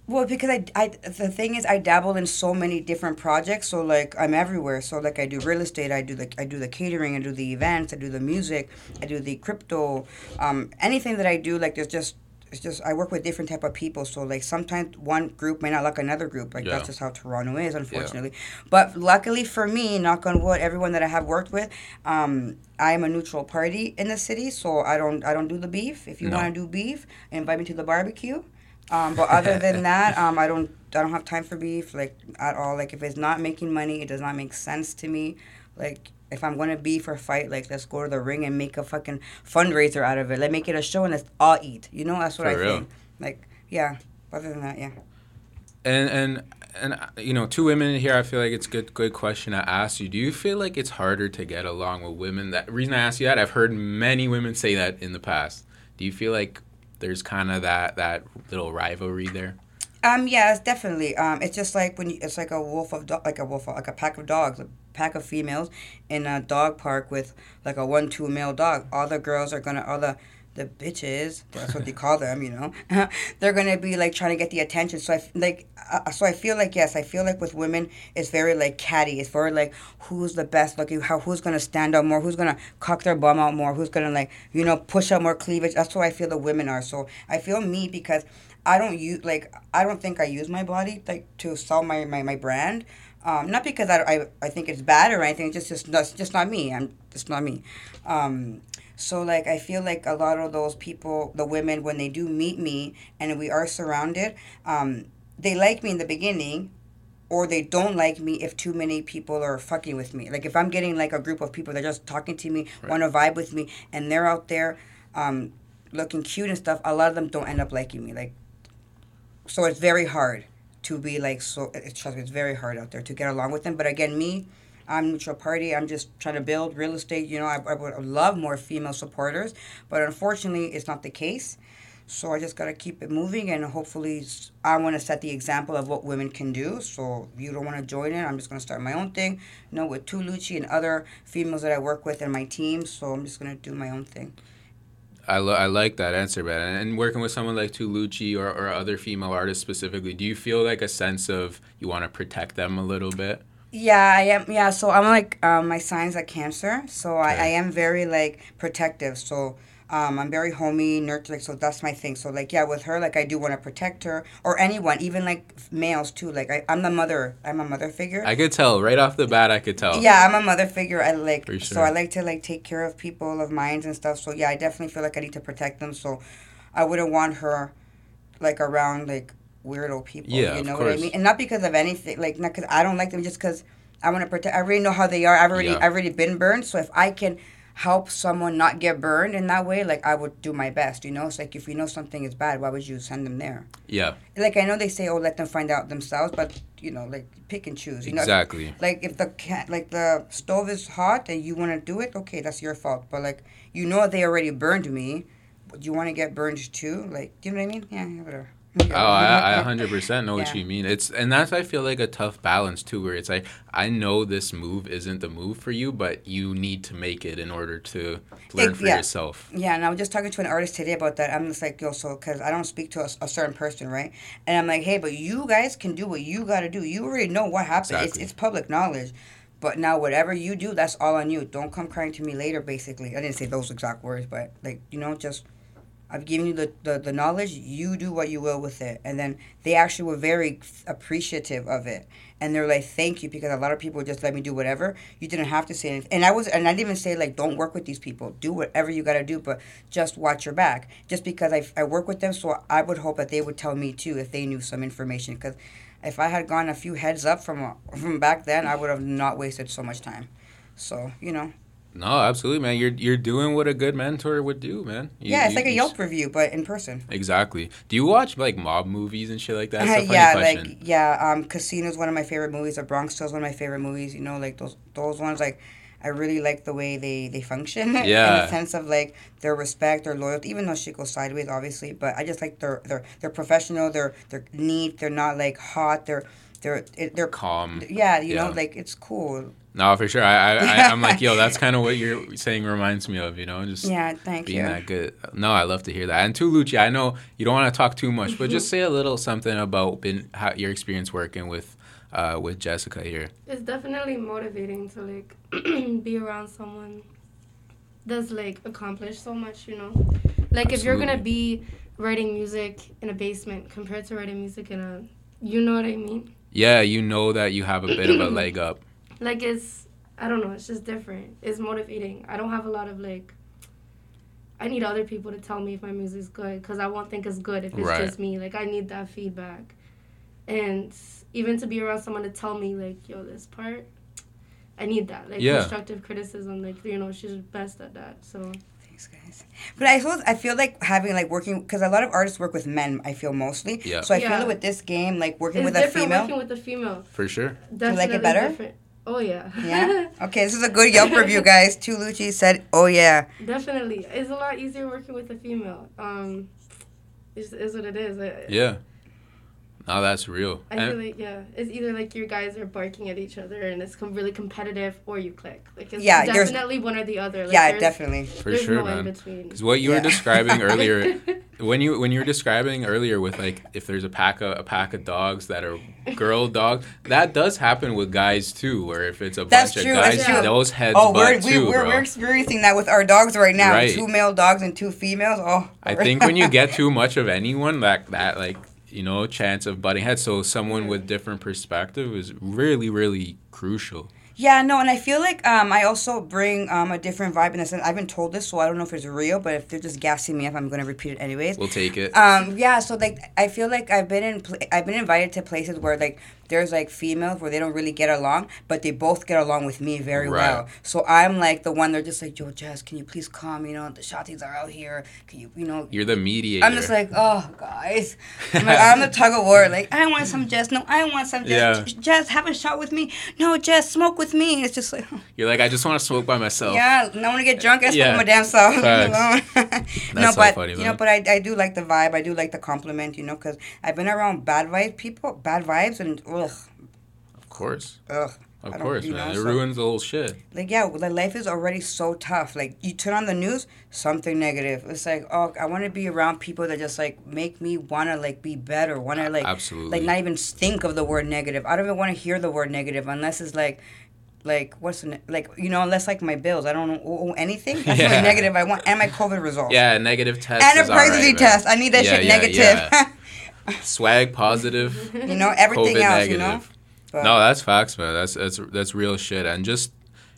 well, because I, I, the thing is, I dabble in so many different projects. So like, I'm everywhere. So like, I do real estate. I do the, I do the catering. I do the events. I do the music. I do the crypto. Um, anything that I do, like, there's just, it's just I work with different type of people. So like, sometimes one group may not like another group. Like Yeah. that's just how Toronto is, unfortunately. But luckily for me, knock on wood, everyone that I have worked with, um, I am a neutral party in the city. So I don't, I don't do the beef. If you No. want to do beef, invite me to the barbecue. Um, but other than that, um, I don't I don't have time for beef like at all. Like if it's not making money, it does not make sense to me. Like if I'm gonna beef or fight, like let's go to the ring and make a fucking fundraiser out of it. Let's make it a show and let's all eat. You know, that's what For I real. think. Like yeah. Other than that, yeah. And and and you know, two women here. I feel like it's good. Good question to ask you. Do you feel like it's harder to get along with women? That reason I ask you that, I've heard many women say that in the past. Do you feel like there's kind of that that little rivalry there? Um, it's definitely. Um, it's just like when you, it's like a wolf of do- like a wolf, like a pack of dogs, a pack of females in a dog park with like a one-two male dog. All the girls are gonna, all the the bitches, that's what they call them, you know. They're gonna be like trying to get the attention. So I like, uh, so I feel like yes, I feel like with women, it's very like catty. It's very like who's the best looking, how who's gonna stand out more, who's gonna cock their bum out more, who's gonna like you know push out more cleavage. That's what I feel the women are. So I feel me because I don't use like I don't think I use my body like to sell my my, my brand. Um, not because I, I, I think it's bad or anything. It's just just that's just not me. I'm just not me. Um, so like I feel like a lot of those people, the women, when they do meet me and we are surrounded, um, they like me in the beginning, or they don't like me if too many people are fucking with me. Like if I'm getting like a group of people that are just talking to me, Right. want to vibe with me, and they're out there, um, looking cute and stuff. A lot of them don't end up liking me. Like, so it's very hard to be like so. It's trust me, it's very hard out there to get along with them. But again, me. I'm neutral party. I'm just trying to build real estate. You know, I, I would love more female supporters, but unfortunately, it's not the case. So I just got to keep it moving, and hopefully, I want to set the example of what women can do. So if you don't want to join it, I'm just going to start my own thing. You know, with Tulucci and other females that I work with in my team. So I'm just going to do my own thing. I, lo- I like that answer, man. And, working with someone like Tulucci or, or other female artists specifically, do you feel like a sense of you want to protect them a little bit? Yeah, I am. Yeah, so I'm like um, my signs like Cancer, so I, Okay. I am very like protective. So um, I'm very homey, nurturing. So that's my thing. So like yeah, with her, like I do want to protect her or anyone, even like males too. Like I, I'm the mother. I'm a mother figure. I could tell right off the bat. I could tell. Yeah, I'm a mother figure. I like For so. I like to like take care of people of minds and stuff. So yeah, I definitely feel like I need to protect them. So I wouldn't want her like around like weirdo people. Yeah, you know what I mean? And not because of anything, like not because I don't like them, just because I want to protect. I already know how they are. I've already Yeah. I've already been burned. So if I can help someone not get burned in that way, like I would do my best. You know, it's like if you know something is bad, why would you send them there? Yeah, Like I know they say, oh, let them find out themselves, but you know, like pick and choose. You know, exactly. like if the cat like the stove is hot and you want to do it okay that's your fault but like you know they already burned me Do you want to get burned too like do you know what i mean yeah yeah, whatever Oh, I, I 100% know what you mean. It's and that's I feel like a tough balance too, where it's like I know this move isn't the move for you, but you need to make it in order to learn It- for yeah. yourself. yeah and i was just talking to an artist today about that. I'm just like yo so because i don't speak to a, a certain person right? And i'm like hey but you guys can do what you got to do. You already know what happened. It's, it's public knowledge. But now whatever you do that's all on you. Don't come crying to me later basically. I didn't say those exact words but like you know just I've given you the, the, the knowledge, you do what you will with it. And then they actually were very appreciative of it. And they're like, thank you, because a lot of people just let me do whatever. You didn't have to say anything. And I was, and I didn't even say, like, don't work with these people. Do whatever you got to do, but just watch your back. Just because I, I work with them, so I would hope that they would tell me too if they knew some information. Because if I had gone a few heads up from, from back then, I would have not wasted so much time. So, you know. No, absolutely, man. You're you're doing what a good mentor would do, man. You- yeah, it's you- like a Yelp review, but in person. Exactly. Do you watch like mob movies and shit like that? Funny yeah, question. like yeah, um, Casino's one of my favorite movies. The Bronx Tale's one of my favorite movies. You know, like those those ones. Like, I really like the way they they function. Yeah. in Yeah. the sense of like their respect, their loyalty. Even though shit goes sideways, obviously, but I just like they're they're they're professional. They're they're neat. They're not like hot. They're they're they're Calm. yeah. You know, like it's cool. No, for sure. I, I, I I'm like, yo, that's kind of what you're saying reminds me of, you know, just Yeah, thank being you. that good. No, I love to hear that. And too, Lucci, I know you don't want to talk too much, but just say a little something about been how your experience working with uh, with Jessica here. It's definitely motivating to like be around someone that's like accomplished so much, you know. Like if you're gonna be writing music in a basement compared to writing music in a you know what I mean? Yeah, you know that you have a bit of a leg up. Like it's I don't know, it's just different. It's motivating. I don't have a lot of like I need other people to tell me if my music's good because I won't think it's good if it's Right. just me. Like I need that feedback, and even to be around someone to tell me like, "Yo, this part, I need that." Like Yeah. constructive criticism. Like you know, she's best at that. So Thanks, guys. But I suppose I feel like having like working because a lot of artists work with men. I feel mostly. Yeah. So I Yeah. feel with this game, like working it's with a different female. working with a female. For sure. Definitely like it better? Different. Oh yeah. Yeah. Okay, this is a good Yelp review, guys. Two Lucci said, "Oh yeah." Definitely, it's a lot easier working with a female. Um, is is what it is. I- Yeah. No, that's real. I And- feel like yeah, it's either like your guys are barking at each other and it's com- really competitive, or you click. Like it's Yeah, definitely one or the other. Like, yeah, definitely. for sure, no man. between. Because what you were describing earlier, when you when you were describing earlier with like if there's a pack of a pack of dogs that are girl dogs, that does happen with guys too. Where if it's a That's bunch true, of guys, that's true. those heads Oh, butt we're, we, too, we're, we're experiencing that with our dogs right now. Right. Two male dogs and two females. Oh, I think when you get too much of anyone, like that like you know chance of butting heads. So someone with different perspective is really really crucial. Yeah, no, and I feel like um, I also bring um, a different vibe in the sense I've been told this, so I don't know if it's real, but if they're just gassing me up, I'm gonna repeat it anyways. We'll take it. Um, yeah, so like I feel like I've been in pla- I've been invited to places where like there's like females where they don't really get along, but they both get along with me very Right. well. So I'm like the one they're just like, Yo, Jess, can you please come? You know, the Shatis are out here. Can you, you know? You're the mediator. I'm just like, oh, guys. I'm, like, I'm the tug of war. Like, I want some Jess. No, I want some Jess. Yeah. Jess, have a shot with me. No, Jess, smoke with me. It's just like, You're like I just want to smoke by myself. yeah, no want to get drunk. I smoke Yeah. my damn self. Leave me Facts. alone. no, so but funny, you man. know, but I, I do like the vibe. I do like the compliment. You know, because I've been around bad vibe people, bad vibes, and ugh, Of course. ugh. Of course, man. know, it so- ruins the whole shit. Like yeah, like life is already so tough. Like you turn on the news, something negative. It's like oh, I want to be around people that just like make me wanna like be better. Wanna like Absolutely. like not even think of the word negative. I don't even want to hear the word negative unless it's like. Like what's the ne- like you know unless like my bills I don't know owe anything that's Yeah. negative I want and my COVID results yeah, negative test. and a pregnancy man. test I need that Yeah, shit yeah, negative. Swag positive. you know everything COVID else you know But- No, that's facts, man. That's that's that's real shit. And just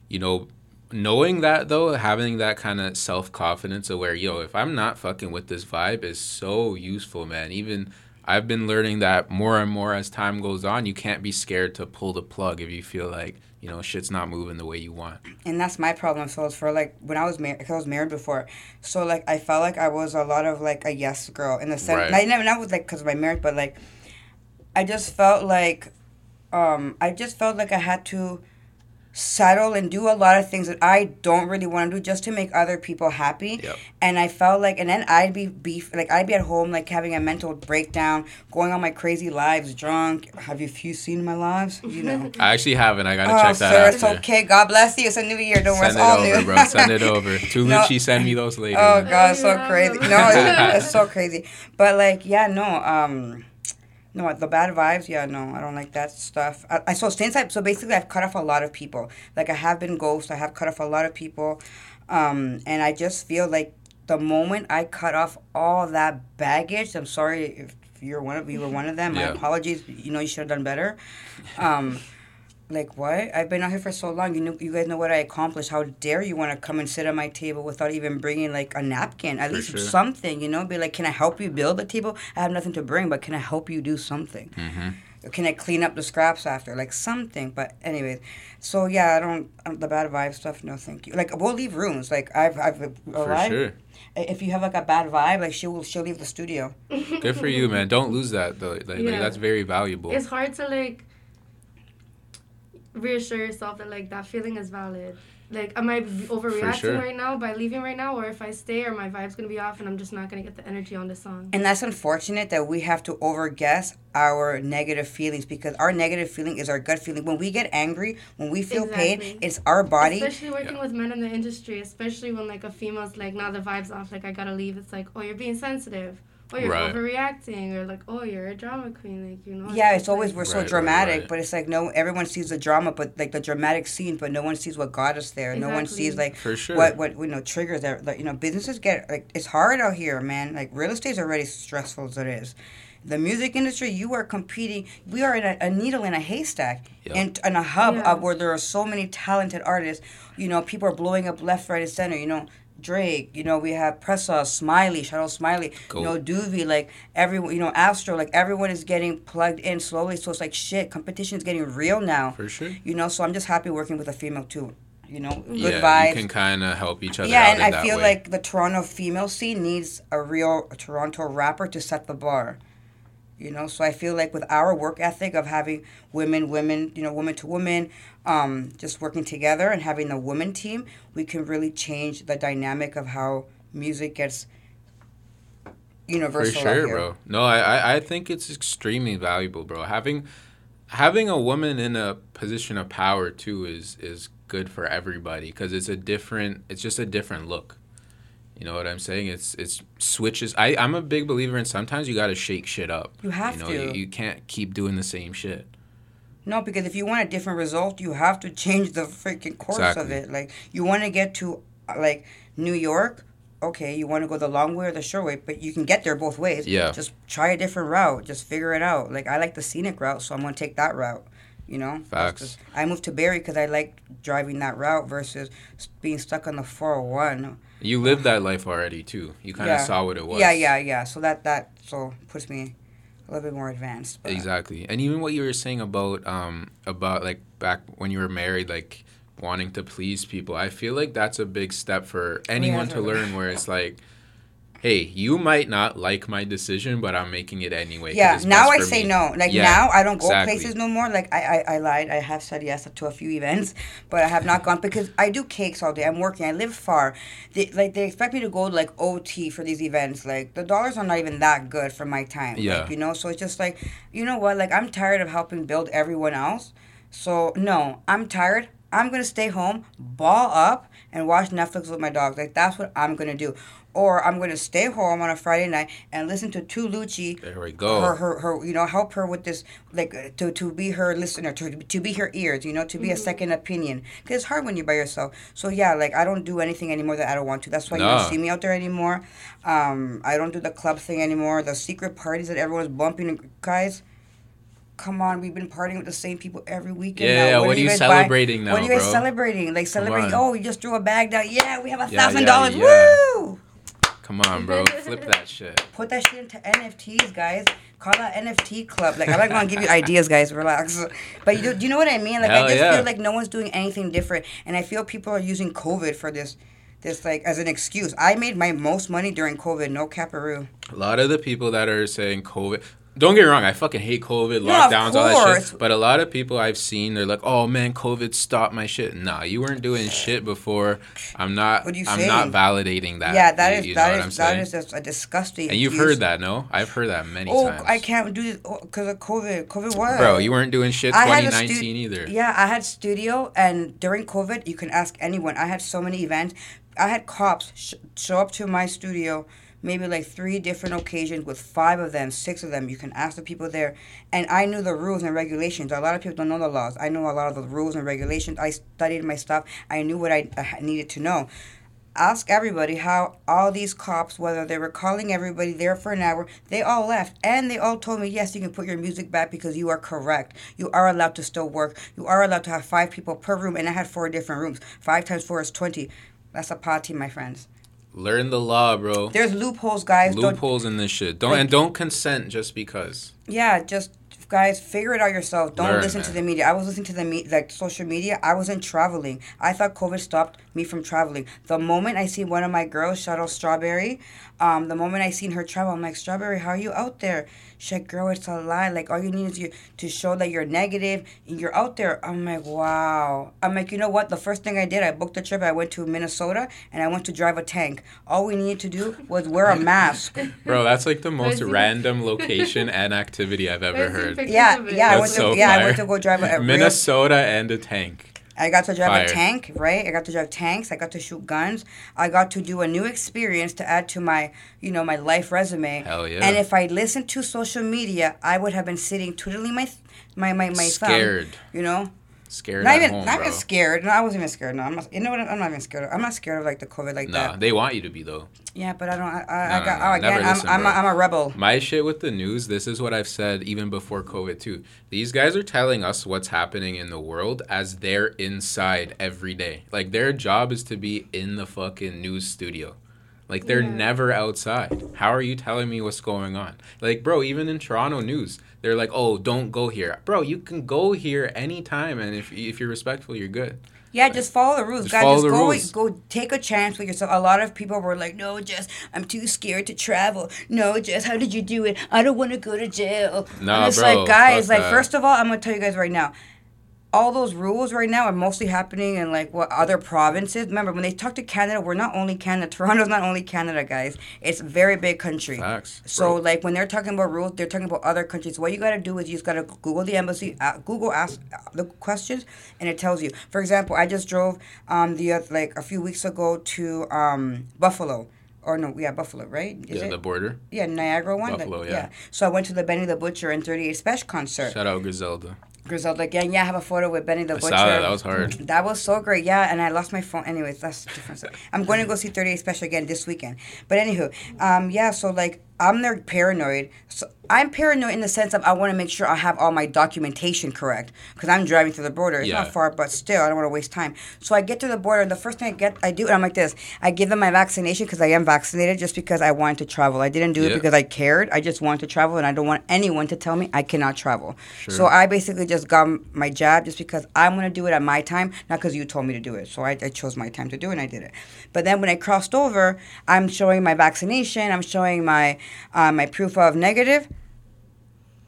you know, knowing that though, having that kind of self confidence of where yo, if I'm not fucking with this vibe, is so useful, man. Even I've been learning that more and more as time goes on. You can't be scared to pull the plug if you feel like you know shit's not moving the way you want. and that's my problem. So it's for like when I was married, because I was married before. So like I felt like I was a lot of like a yes girl in the sense. Right. Not, not, not with like because of my marriage, but like I just felt like um I just felt like I had to settle and do a lot of things that I don't really want to do just to make other people happy. Yep. And I felt like, and then I'd be beef, like I'd be at home, like having a mental breakdown, going on my crazy lives, drunk. Have you, you seen my lives? You know. I actually haven't. I gotta Oh, check that sir, out. it's okay. God bless you. It's a new year. Don't worry. Send It's all it over, new. bro. Send it over. Tulucci, No. send me those later. Oh man. God, it's so crazy. No, it's, it's so crazy. But like, yeah, no, um, no, the bad vibes. Yeah, no, I don't like that stuff. I, I so since I so basically I've cut off a lot of people. Like I have been ghost. I have cut off a lot of people, um, and I just feel like the moment I cut off all that baggage. I'm sorry if you're one of you were one of them. My apologies. You know you should have done better. Um, like what? I've been out here for so long. You know, you guys know what I accomplished. How dare you want to come and sit at my table without even bringing like a napkin? At For least sure. something, you know. Be like, can I help you build the table? I have nothing to bring, but can I help you do something? Mm-hmm. Can I clean up the scraps after? Like something. But anyways, so yeah, I don't um, the bad vibe stuff. No, thank you. Like we'll leave rooms. Like I've I've For arrived. sure. If you have like a bad vibe, like she will she'll leave the studio. Good for you, man. Don't lose that though. Like, like, Yeah. that's very valuable. It's hard to like reassure yourself that like that feeling is valid. Like, am I overreacting sure. right now by leaving right now, or if I stay, or my vibe's gonna be off, and I'm just not gonna get the energy on the song. And that's unfortunate that we have to overguess our negative feelings because our negative feeling is our gut feeling. When we get angry, when we feel pain, it's our body. Especially working Yeah. with men in the industry, especially when like a female's like, now the vibe's off, like I gotta leave. It's like, oh, you're being sensitive, or you're Right. overreacting, or like, oh, you're a drama queen, like you know. Yeah, just it's always like- we're so Right, right, dramatic, right. but it's like no everyone sees the drama, but like the dramatic scene, but no one sees what got us there. No one sees like For sure. what what you know triggers that like you know businesses get like it's hard out here, man. Like real estate's already stressful as it is. The music industry, you are competing. We are in a, a needle in a haystack, Yep. and in a hub Yeah. of where there are so many talented artists. You know, people are blowing up left, right, and center. You know, Drake. You know, we have Pressa, Smiley, out Smiley. Goat. You know, Doobie. Like everyone, you know, Astro. Like everyone is getting plugged in slowly. So it's like shit. Competition is getting real now. For sure. You know, so I'm just happy working with a female too. You know, good yeah, vibes. you can kind of help each other Yeah, and I feel way. like the Toronto female scene needs a real Toronto rapper to set the bar. You know, so I feel like with our work ethic of having women, women, you know, woman to woman, um, just working together and having a women team, we can really change the dynamic of how music gets For universal. out sure, bro. No, I, I I think it's extremely valuable, bro. Having having a woman in a position of power too is is good for everybody because it's a different. It's just a different look. You know what I'm saying? It's it's switches. I I'm a big believer in sometimes you got to shake shit up. You have you know, to. You, you can't keep doing the same shit. No, because if you want a different result, you have to change the freaking course of it. Like you want to get to uh, like New York, okay, you want to go the long way or the short way, but you can get there both ways. Yeah. Just try a different route. Just figure it out. Like I like the scenic route, so I'm gonna take that route. You know. Facts. just- I moved to Barrie because I like driving that route versus being stuck on the 401. You lived that life already too. You kind of Yeah. saw what it was. Yeah, yeah, yeah. So that that so puts me a little bit more advanced. But Exactly. And even what you were saying about um about like back when you were married, like wanting to please people, I feel like that's a big step for anyone to learn where it's like, hey, you might not like my decision, but I'm making it anyway. Yeah, now I say me." no. Like Yeah, now I don't go exactly. places no more. Like I, I, I lied. I have said yes to a few events, but I have not gone because I do cakes all day. I'm working. I live far. They, like they expect me to go like OT for these events. Like the dollars are not even that good for my time. Yeah. Like, you know, so it's just like, you know what? Like I'm tired of helping build everyone else. So no, I'm tired. I'm gonna stay home, ball up, and watch Netflix with my dogs. Like that's what I'm gonna do. Or I'm gonna stay home on a Friday night and listen to Tulucci There we go. her, her, her, you know, help her with this, like, uh, to, to be her listener, to, to be her ears, you know, to be a second opinion. Because it's hard when you're by yourself. So, yeah, like, I don't do anything anymore that I don't want to. That's why you don't see me out there anymore. Um, I don't do the club thing anymore. The secret parties that everyone's bumping. Guys, come on, we've been partying with the same people every weekend. Yeah, now. what are you guys celebrating buying? now, What are you guys bro? celebrating? Like, celebrating, oh, you just threw a bag down. Yeah, we have a Yeah, thousand yeah, dollars. yeah. Woo! Come on, bro. Flip that shit. Put that shit into NFTs, guys. Call that NFT club. Like I'm not gonna give you ideas, guys. Relax. But you do, do you know what I mean? Like Hell I just yeah. feel like no one's doing anything different, and I feel people are using COVID for this, this like as an excuse. I made my most money during COVID. No caparoo. A lot of the people that are saying COVID. Don't get me wrong, I fucking hate COVID, of lockdowns, all that shit. But a lot of people I've seen, they're like, "Oh man, COVID stopped my shit." Nah, you weren't doing shit before. I'm not. What are you I'm saying? not validating that. yeah, that is you that is that is just a disgusting. And you've heard that, no? I've heard that many Oh, times. I can't do this oh, because of COVID. COVID what? Bro, you weren't doing shit I had a 2019 stu- either. Yeah, I had studio, and during COVID, you can ask anyone. I had so many events. I had cops sh- show up to my studio, maybe like three different occasions with five of them, six of them. You can ask the people there, and I knew the rules and regulations. A lot of people don't know the laws. I know a lot of the rules and regulations. I studied my stuff. I knew what I, needed to know. Ask everybody how all these cops, whether they were calling everybody there for an hour, they all left. And they all told me, yes, you can put your music back because you are correct. You are allowed to still work. You are allowed to have five people per room. And I had four different rooms. Five times four is 20. That's a party, my friends. Learn the law, bro. There's loopholes, guys. Don't, Loopholes in this shit. Don't Like- and don't consent just because. yeah, just guys, figure it out yourself. Don't Learn, listen to the media. I was listening to the me- like social media. I wasn't traveling. I thought COVID stopped me from traveling. The moment I see one of my girls, shout out Strawberry, um, the moment I seen her travel, I'm like, Strawberry, how are you out there? She's like, girl, it's a lie. Like all you need is you to show that you're negative and you're out there. I'm like, wow. I'm like, you know what? The first thing I did, I booked a trip. I went to Minnesota and I went to drive a tank. All we needed to do was wear a mask. Bro, that's like the most random location and activity I've ever heard. pictures Yeah, of it? yeah. I That's went to so yeah, I went to go drive a, a real Minnesota and a tank. I got to drive Fire. a tank, right? I got to drive tanks. I got to shoot guns. I got to do a new experience to add to my, you know, my life resume. Hell yeah. And if I listened to social media, I would have been sitting twiddling my, th- my, my, my Scared. thumb. You know, Scared not at even, home, not bro. even scared. No, I wasn't even scared. No, I'm not. You know what? I'm not even scared. Of, I'm not scared of like the COVID like that. they want you to be though. Yeah, but I don't. I, I, No, I got. no, oh, again, I'm, listen, I'm, a. I'm a rebel. My shit with the news, this is what I've said even before COVID too. These guys are telling us what's happening in the world as they're inside every day. Like their job is to be in the fucking news studio. Like they're Yeah. never outside. How are you telling me what's going on? Like bro, even in Toronto news, they're like, "Oh, don't go here." Bro, you can go here anytime and if if you're respectful, you're good. Yeah, just follow the rules, Just guys. follow Just the go, rules. go, take a chance with yourself. A lot of people were like, "No, Jess, I'm too scared to travel. No, Jess, how did you do it? I don't want to go to jail." Nah, and it's bro, like, guys, like, that. first of all, I'm gonna tell you guys right now. All those rules right now are mostly happening in like what other provinces. Remember, when they talk to Canada, we're not only Canada. Toronto's not only Canada, guys. It's a very big country. Facts, So bro. like when they're talking about rules, they're talking about other countries. What you gotta do is you just gotta Google the embassy, uh, Google ask uh, the questions, and it tells you. For example, I just drove um the oth- like a few weeks ago to um Buffalo. Or no, yeah, Buffalo, right? Is yeah, it? the border. yeah, Niagara one. Buffalo, Like, yeah. So I went to the Benny the Butcher and 38 Special concert. Shout out Griselda. Griselda again. Yeah, I have a photo with Benny the I Butcher. that. That was hard. That was so great. Yeah, and I lost my phone. Anyways, that's different. I'm going to go see 38 Special again this weekend. But anywho, um, yeah. So like, I'm there paranoid. So I'm paranoid in the sense of I want to make sure I have all my documentation correct because I'm driving through the border. It's Yeah. not far, but still, I don't want to waste time. So I get to the border, and the first thing I get, I do, and I'm like this. I give them my vaccination because I am vaccinated, just because I wanted to travel. I didn't do it because I cared. I just wanted to travel, and I don't want anyone to tell me I cannot travel. Sure. So I basically just got my jab just because I'm gonna do it at my time, not because you told me to do it. So I, I chose my time to do it, and I did it. But then when I crossed over, I'm showing my vaccination. I'm showing my uh, my proof of negative.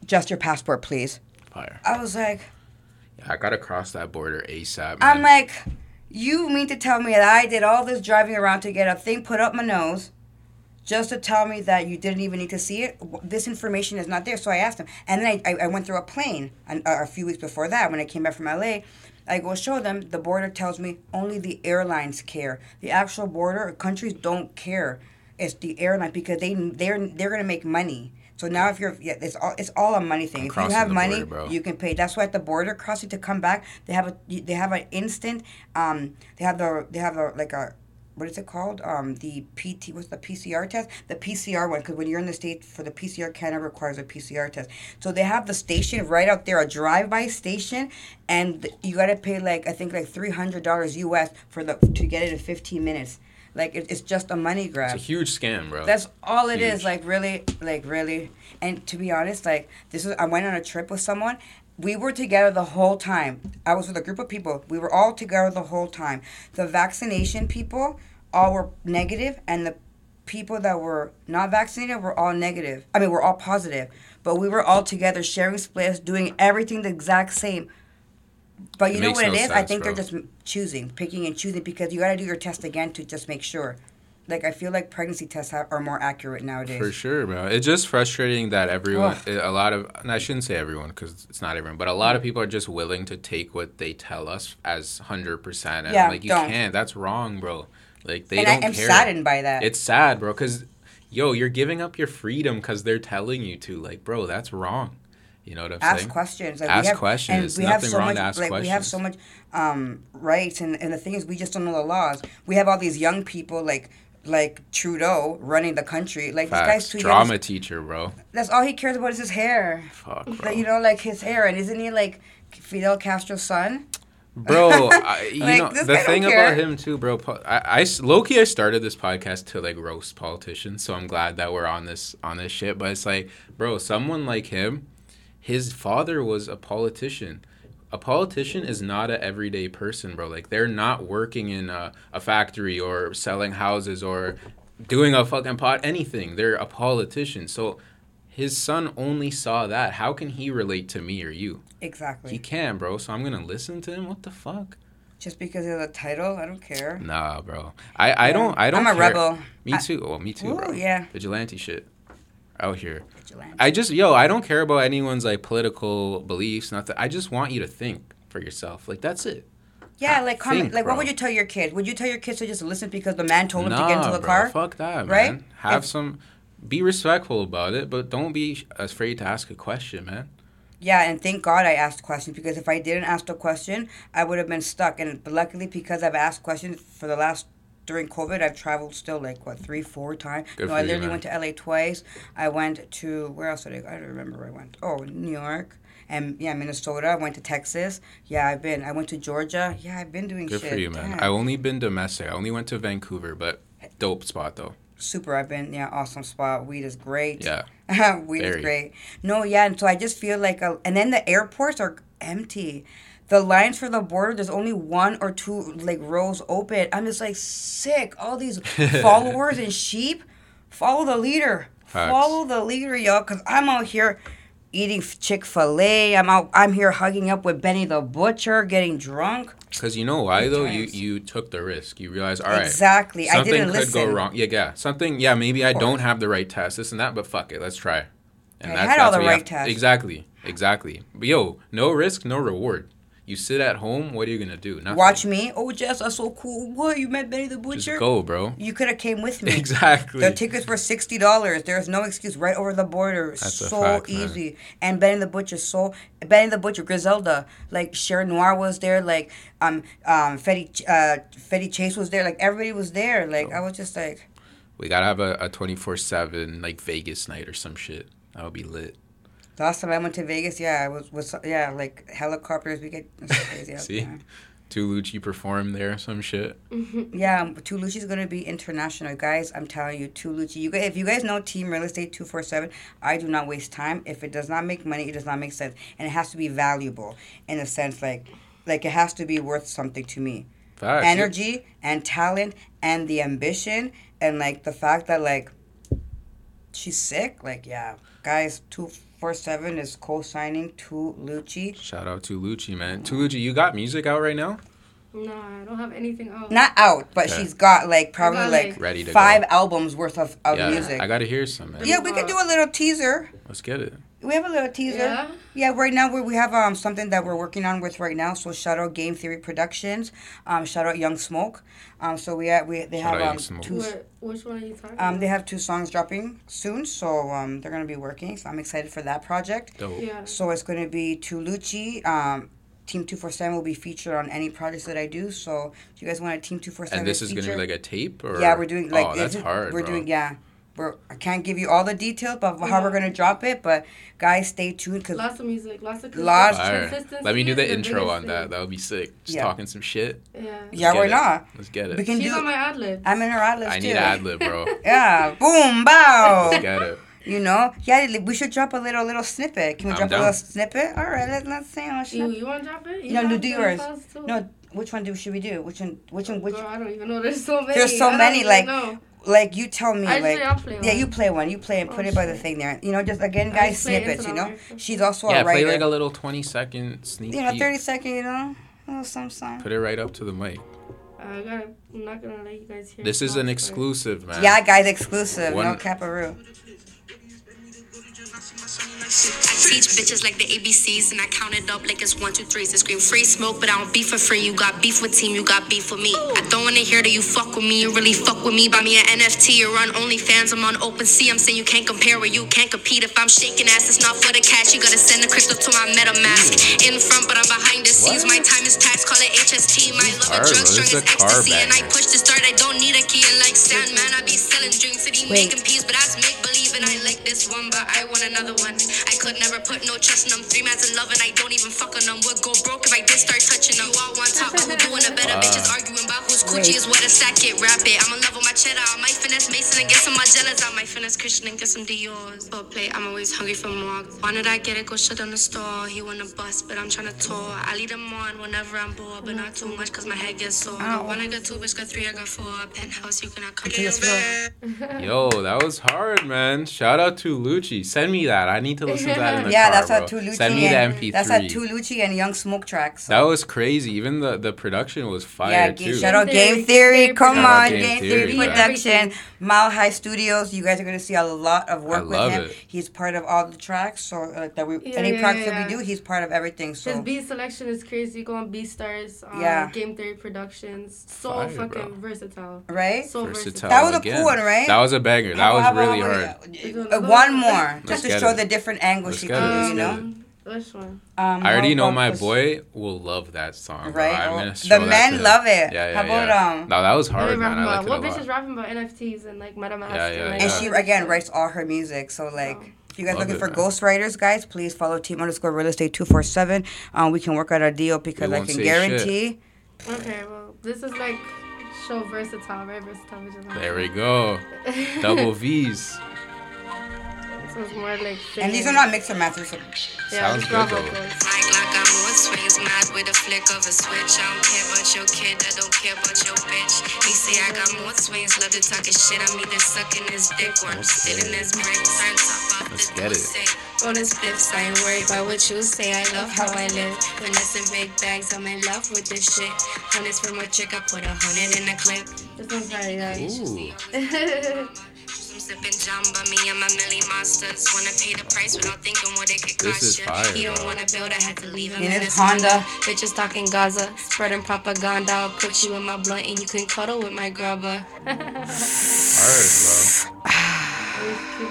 Just your passport, please. Fire. I was like, Yeah, I gotta cross that border ASAP. Man. I'm like, you mean to tell me that I did all this driving around to get a thing put up my nose, just to tell me that you didn't even need to see it? This information is not there. So I asked him, and then I, I, I went through a plane a, a few weeks before that when I came back from LA. I go show them. The border tells me only the airlines care. The actual border countries don't care. It's the airline because they they're they're gonna make money. So now if you're yeah, it's all it's all a money thing. I'm if you have money, border, you can pay. That's why at the border crossing to come back, they have a they have an instant. Um, they have the they have a like a what is it called? Um, the PT what's the PCR test? The PCR one because when you're in the state for the PCR, Canada requires a PCR test. So they have the station right out there, a drive-by station, and you gotta pay like I think like three hundred dollars US for the to get it in fifteen minutes. Like it, it's just a money grab. It's a huge scam, bro. That's all it is. Huge. Like really, like really. And to be honest, like this was I went on a trip with someone. We were together the whole time. I was with a group of people. We were all together the whole time. The vaccination people all were negative, and the people that were not vaccinated were all negative. I mean, we're all positive. But we were all together, sharing splits, doing everything the exact same. But you It know what no it is? I think bro. they're just choosing, picking and choosing because you got to do your test again to just make sure. Like I feel like pregnancy tests have, are more accurate nowadays. For sure, bro. It's just frustrating that everyone, Ugh. a lot of, and I shouldn't say everyone because it's not everyone, but a lot of people are just willing to take what they tell us as 100%. And Yeah, I'm like, you don't. can't. That's wrong, bro. Like, they and don't I am care. saddened by that. It's sad, bro, because, yo, you're giving up your freedom because they're telling you to. Like, bro, that's wrong. You know what I'm saying? ask saying? questions. Like Ask we have, questions. We have nothing so wrong much. to ask like we have so much um, rights, and, and the thing is, we just don't know the laws. We have all these young people like like Trudeau running the country. Like this Facts. guy's too Drama young. teacher, bro. That's all he cares about is his hair. Fuck, bro. you know, like his hair, and isn't he like Fidel Castro's son? bro I, you Like, know the thing about him too bro I, I, I s- low-key i started this podcast to like roast politicians so i'm glad that we're on this on this shit but it's like bro someone like him his father was a politician a politician is not an everyday person bro like they're not working in a, a factory or selling houses or doing a fucking pot anything they're a politician so his son only saw that how can he relate to me or you Exactly. he can, bro. So I'm gonna listen to him. What the fuck? Just because of the title, I don't care. Nah, bro. I, I Yeah. don't I don't. I'm a care. rebel. Me I- too. Oh, me too, bro. Ooh, yeah. Vigilante shit. Out here. Vigilante. I just yo. I don't care about anyone's like political beliefs. Nothing. I just want you to think for yourself. Like that's it. Yeah, like comment. Think, like, bro. what would you tell your kids? Would you tell your kids to just listen because the man told them nah, to get into the bro. car? Fuck that, Right? man. Have If- some. Be respectful about it, but don't be afraid to ask a question, man. Yeah, and thank God I asked questions because if I didn't ask the question, I would have been stuck. And luckily, because I've asked questions for the last during COVID, I've traveled still like what three, four times. Good no, I literally man. went to LA twice. I went to where else did I? Go? I don't remember where I went. Oh, New York. And yeah, Minnesota. I went to Texas. Yeah, I've been. I went to Georgia. Yeah, I've been doing shit. Good shit. for you, man. Damn. I only been domestic. I only went to Vancouver, but dope spot though. Super. I've been. Yeah, awesome spot. Weed is great. Yeah. Weed Very. is great. No, yeah, and so I just feel like, a, and then the airports are empty. The lines for the border, there's only one or two like rows open. I'm just like sick. All these followers and sheep, follow the leader. Facts. Follow the leader, y'all, because I'm out here eating Chick Fil A. I'm out. I'm here hugging up with Benny the Butcher, getting drunk. Because you know why though? You you took the risk. You realize, all right, Exactly. I something didn't could listen. go wrong. Yeah, yeah. Something. Yeah, maybe I don't have the right test, this and that, but fuck it, let's try. And I had all the right tests. Exactly, exactly. But yo, no risk, no reward. You sit at home. What are you gonna do? Nothing. Watch me. Oh, Jess, that's so cool. What? You met Benny the Just Butcher? go, bro. You could have came with me. Exactly. The tickets were sixty dollars. There's no excuse. Right over the border. That's so fact, man. easy. And Benny the Butcher. So Benny the Butcher, Griselda, like Cher Noir was there. Like um um Fetty uh Fetty Chase was there. Like everybody was there. Like I was just like. we gotta have a, a 24/7 like Vegas night or some shit. That would be lit. The last time I went to Vegas, yeah, I was was yeah, like helicopters. We get crazy out See? there. Tulucci performed there, some shit. Yeah, um, Tulucci's gonna be international, guys. I'm telling you, Tulucci. You guys, if you guys know Team Real Estate Two Four Seven, I do not waste time. If it does not make money, it does not make sense, and it has to be valuable in a sense, like like it has to be worth something to me. Facts. Energy and talent and the ambition and like the fact that like she's sick. Like yeah, guys, Two Four Seven is co-signing Tulucci. Shout out to Lucci, man. Tulucci, you got music out right now? No, I don't have anything out. Not out, but Okay. she's got like probably got, like, like, Ready five go. albums worth of, of yeah, music. I gotta hear some, man. yeah, we could do a little teaser. Let's get it. We have a little teaser. Yeah? Yeah, right now we we have um something that we're working on with right now. So shout out Game Theory Productions. Um, shout out Young Smoke. Um, so we have we they Shout have out um Young Smoke. two What, which one are you talking um they have two songs dropping soon. So um they're gonna be working. So I'm excited for that project. Dope. Yeah. So it's gonna be Tulucci. Um, Team Two Four Seven will be featured on any projects that I do. So if you guys want a Team Two Four Seven And this is gonna be like a tape, or yeah, we're doing like oh, that's it's- hard, We're bro. doing yeah. We're I can't give you all the details, but how we're gonna drop it. But guys, stay tuned because Lots of music, lots of Lots- Fire. consistency. Let me do is the intro on that. thing. That would be sick. Just Yeah. talking some shit. Yeah. yeah, we're it. not. Let's get it. We it. can She's do. on my ad libs. I'm in her ad libs I too. need ad lib, bro. Yeah, boom, bow. Let's get it. you know, yeah. We should drop a little little snippet. Can we I'm drop down. a little snippet? All right, let's let's sing. Oh, You, you want to drop it? You No, no, do yours. No, which one do should we do? Which one? Which one? Which? Girl, I don't even know. There's so many. There's so I don't many, even like, know. Like you tell me, I like I'll play yeah, one. you play one. You play and oh, put Oh, it by the thing there. You know, just again, guys, just snippets. You know, she's also Yeah, a play like a little 20 second sneak you know, peek. thirty second. You know, a little some song. Put it right up to the mic. I gotta. I'm not gonna let you guys hear. This is an exclusive, man. Yeah, guys, exclusive. No One- caparoo. I teach bitches like the ABCs and I count it up like it's one, two, threes. They scream free smoke, but I don't beef for free. You got beef with team, you got beef with me. I don't wanna hear that you fuck with me, you really fuck with me. Buy me an NFT or run OnlyFans, I'm on OpenSea. I'm saying you can't compare where you can't compete. If I'm shaking ass, it's not for the cash. You gotta send the crypto to my MetaMask. In front, but I'm behind the scenes. My time is tax, call it HST. My love hard, of bro. drugs, This strong is as a car ecstasy. And I banger. push to start, I don't need a key. And like Sandman, I be selling drinks, city Wait. making peace, but that's make believe. And I like this one, but I want another one. I could never put no trust in them. Three mans in love, and I don't even fuck on them. Would go broke if I did start touching them. You all want top, but who doing a better? Bitches arguing about whose coochie is what a stack it. Rap it. I'm in love with my cheddar. I might finesse Maison and get some Margielas. I might finesse Christian and get some Dior's. But play, I'm always hungry for more. Wanted I get it, go shut down the store. He wanna bust, but I'm tryna tour. I lead him on whenever I'm bored, but not too much, cause my head gets sore. Ow. One, I got two, bitch, got three, I got four. Penthouse, you cannot come Yo, that was hard, man. Shout out to Lucci. Send me that. I need to listen to that in the Yeah, car, that's bro. a Tulucci. Send me the and, MP3. That's a Tulucci and Young Smoke tracks. So. That was crazy. Even the, the production was fire yeah, too. shout out Game Game Theory, Theory. Come on, Game Game Theory, Theory man. Production. Mile High Studios. You guys are gonna see a lot of work I with love him. it. He's part of all the tracks. So uh, that we Yeah, any yeah, projects yeah, that we do, he's part of everything. His So beat selection is crazy. Go on BeatStars. Um, Yeah. Game Theory Productions. So Fire, fucking bro. versatile. right. So Versatile versatile. That was a again. cool one, right? That was a banger. That was really how- hard. Uh, one more, Let's just to show it. the different angles Let's she can let's do. You know. it. Which one? Um, I already know my boy will love that song. Right? I'm gonna the show that men to love it. Yeah, yeah, How about, yeah. um, No, that was hard, man. rapping I about? like it What bitch is rapping about NFTs and like MetaMask? Yeah, yeah, like, And she again writes all her music. So like, Oh. if you guys Love looking it, for man. ghostwriters, guys, please follow Team underscore Real Estate two four seven. Um, we can work out a deal because I can say guarantee. Okay, well, this is like show versatile, very versatile. Which is nice. There we go. Double V's. This one's more like. And these are not mixer masters. So Yeah, Sounds good, though. vocals. Like I'm mood swings. Mad with a flick of a switch. I don't care about your kid, I don't care about your bitch. He say I got mood swings, love to talk his shit. I'm either sucking his dick or I'm sitting his brick. Turn top off Let's the get it. pussy. Bonus flips, I ain't worried about what you say. I love how I live. Finessing big bags, I'm in love with this shit. Hundreds from a chick, I put a hundred in the clip. This one's very nice. Ooh. I'm sipping Jamba, me and my Millie Monsters. Wanna pay the price without thinking what it could This cost is you. fire, he don't bro. wanna build, I had to leave him In in his his Honda. Bitches talking Gaza, spreading propaganda. I'll put you in my blunt and you can cuddle with my grubber. Alright, Keep going.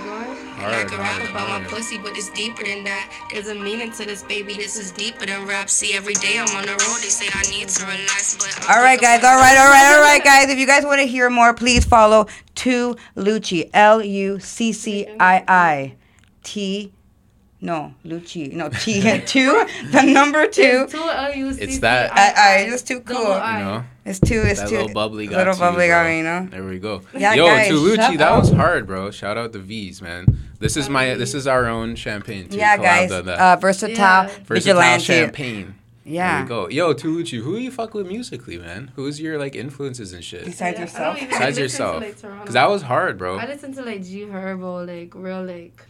And I can rap about my pussy, but it's deeper than that. There's a meaning to this, baby. This is deeper than rap. See, every day I'm on the road. They say I need to relax, but I'm All right, guys. All right, all right, all right, guys. If you guys want to hear more, please follow To Lucci. L U C C I I T. No, Lucci. No, T. Two. The number two. It's two It's that- I- I- it's too cool. I. You know, It's two. It's that two. little bubbly got Little to bubbly you, got me, you know. There we go. Yeah, Yo, guys, to Lucci, shout that was hard, bro. Shout out the V's, man. This is my this is our own champagne. Too. Yeah, Collab guys. done that. Uh, versatile, Yeah. Versatile vigilante. champagne. Yeah. There we go. Yo, Tulucci, who you fuck with musically, man? Who's your like influences and shit? Besides Yeah, I yourself. don't even Besides yourself, To, like, because that was hard, bro. I listen to like G Herbo, like real like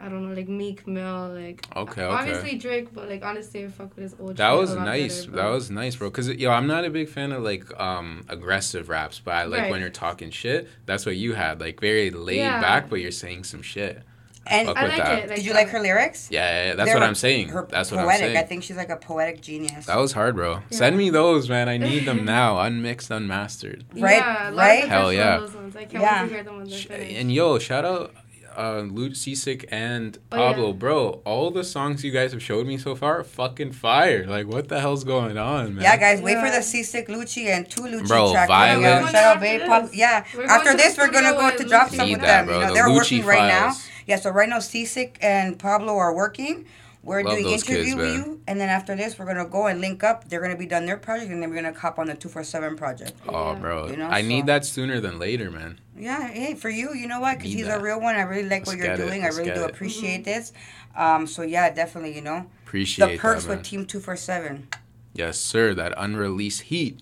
I don't know, like Meek Mill, like Okay, okay. obviously Drake, but like honestly, I fuck with his old. That shit was nice. better, that was nice, bro. Cause yo, I'm not a big fan of like um aggressive raps, but I like Right. when you're talking shit. That's what you had, like very laid Yeah. back, but you're saying some shit. And Fuck I with like that. it. Like did you like her lyrics? Yeah, yeah, yeah, that's They're what her- I'm saying. Her That's what poetic. I'm saying. I think she's like a poetic genius. That was hard, bro. Yeah. Send me those, man. I need them now, unmixed, unmastered. Right, Yeah, a lot of right? Hell yeah. Those ones. I can't Yeah. wait to hear them when they're finished. And yo, shout out uh Luke Seasick and Oh, yeah. Pablo, bro. All the songs you guys have showed me so far, fucking fire. Like, what the hell's going on, man? Yeah, guys, wait for the C6 Lucci and two Lucci Bro, track coming out. Violence. Shout out After Babe this. Yeah, We're going after to this, we're gonna go to drop some Need with that, them. bro. You know, The they're Lucci working right now. Yeah, so right now, C6 and Pablo are working. We're Love doing those kids, interview with you, and then after this, we're gonna go and link up. They're gonna be done their project, and then we're gonna cop on the two four seven project. Oh, Yeah. bro. You know, I need that sooner than later, man. Yeah, hey, for you, you know what? Because he's that. a real one. I really like what Let's you're doing. I really do it. appreciate this. Um, so yeah, definitely, you know, Appreciate the perks that, man. with Team Two Four Seven. Yes, sir. That unreleased heat.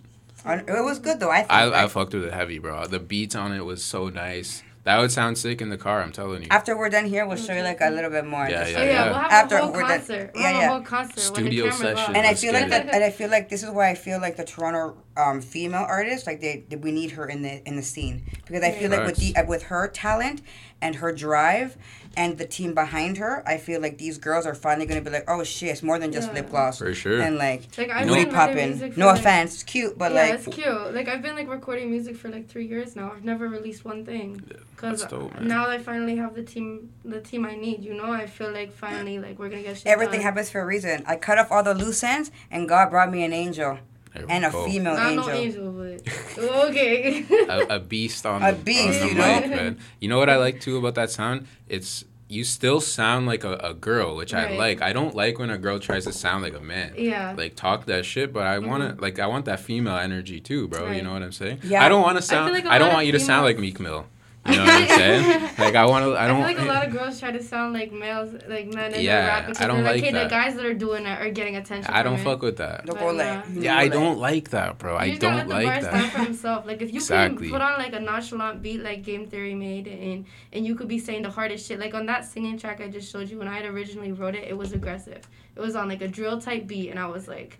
It was good though. I think. I, I fucked with it heavy, bro. The beats on it was so nice. That would sound sick in the car. I'm telling you. After we're done here, we'll show you like a little bit more. Yeah, Just Oh yeah, yeah, yeah. we'll have After a whole we're done- concert. We'll yeah, have yeah. a whole concert Studio when the camera's session. and I feel like that, and I feel like this is why I feel like the Toronto um, female artists, like they, they, we need her in the in the scene because I feel like with the uh, with her talent and her drive and the team behind her, I feel like these girls are finally gonna be like, oh shit, it's more than just Yeah. lip gloss For sure. and like Like I've booty been popping. music No like- offense, it's cute, but yeah, like it's cute. Like I've been like recording music for like three years now. I've never released one thing because that's dope, now I finally have the team, the team I need. You know, I feel like finally like we're gonna get shit everything done. happens for a reason. I cut off all the loose ends, and God brought me an angel There and a go. female Not angel. no angel, but okay. a, a beast on A the, beast, on the you know? mic, man. You know what I like too about that sound? It's you still sound like a, a girl, which I like. I don't like when a girl tries to sound like a man. yeah. Like talk that shit, but I want Mm-hmm. to like I want that female energy too, bro. You know what I'm saying? Yeah. I don't want to sound. I, like a don't want you to sound like Meek Mill. You know what I'm saying? Like I want to. I I, don't. I feel like a lot of girls try to sound like males, like men in Yeah, the rap because I don't like, like hey, that. the guys that are doing it are getting attention. I don't from it. fuck with that. Don't But go nah. Yeah, I don't like that, bro. I You just gotta don't let the like bar stand for himself. Like if you Exactly. can put on like a nonchalant beat like Game Theory made, and and you could be saying the hardest shit. Like on that singing track I just showed you, when I had originally wrote it, it was aggressive. It was on like a drill type beat, and I was like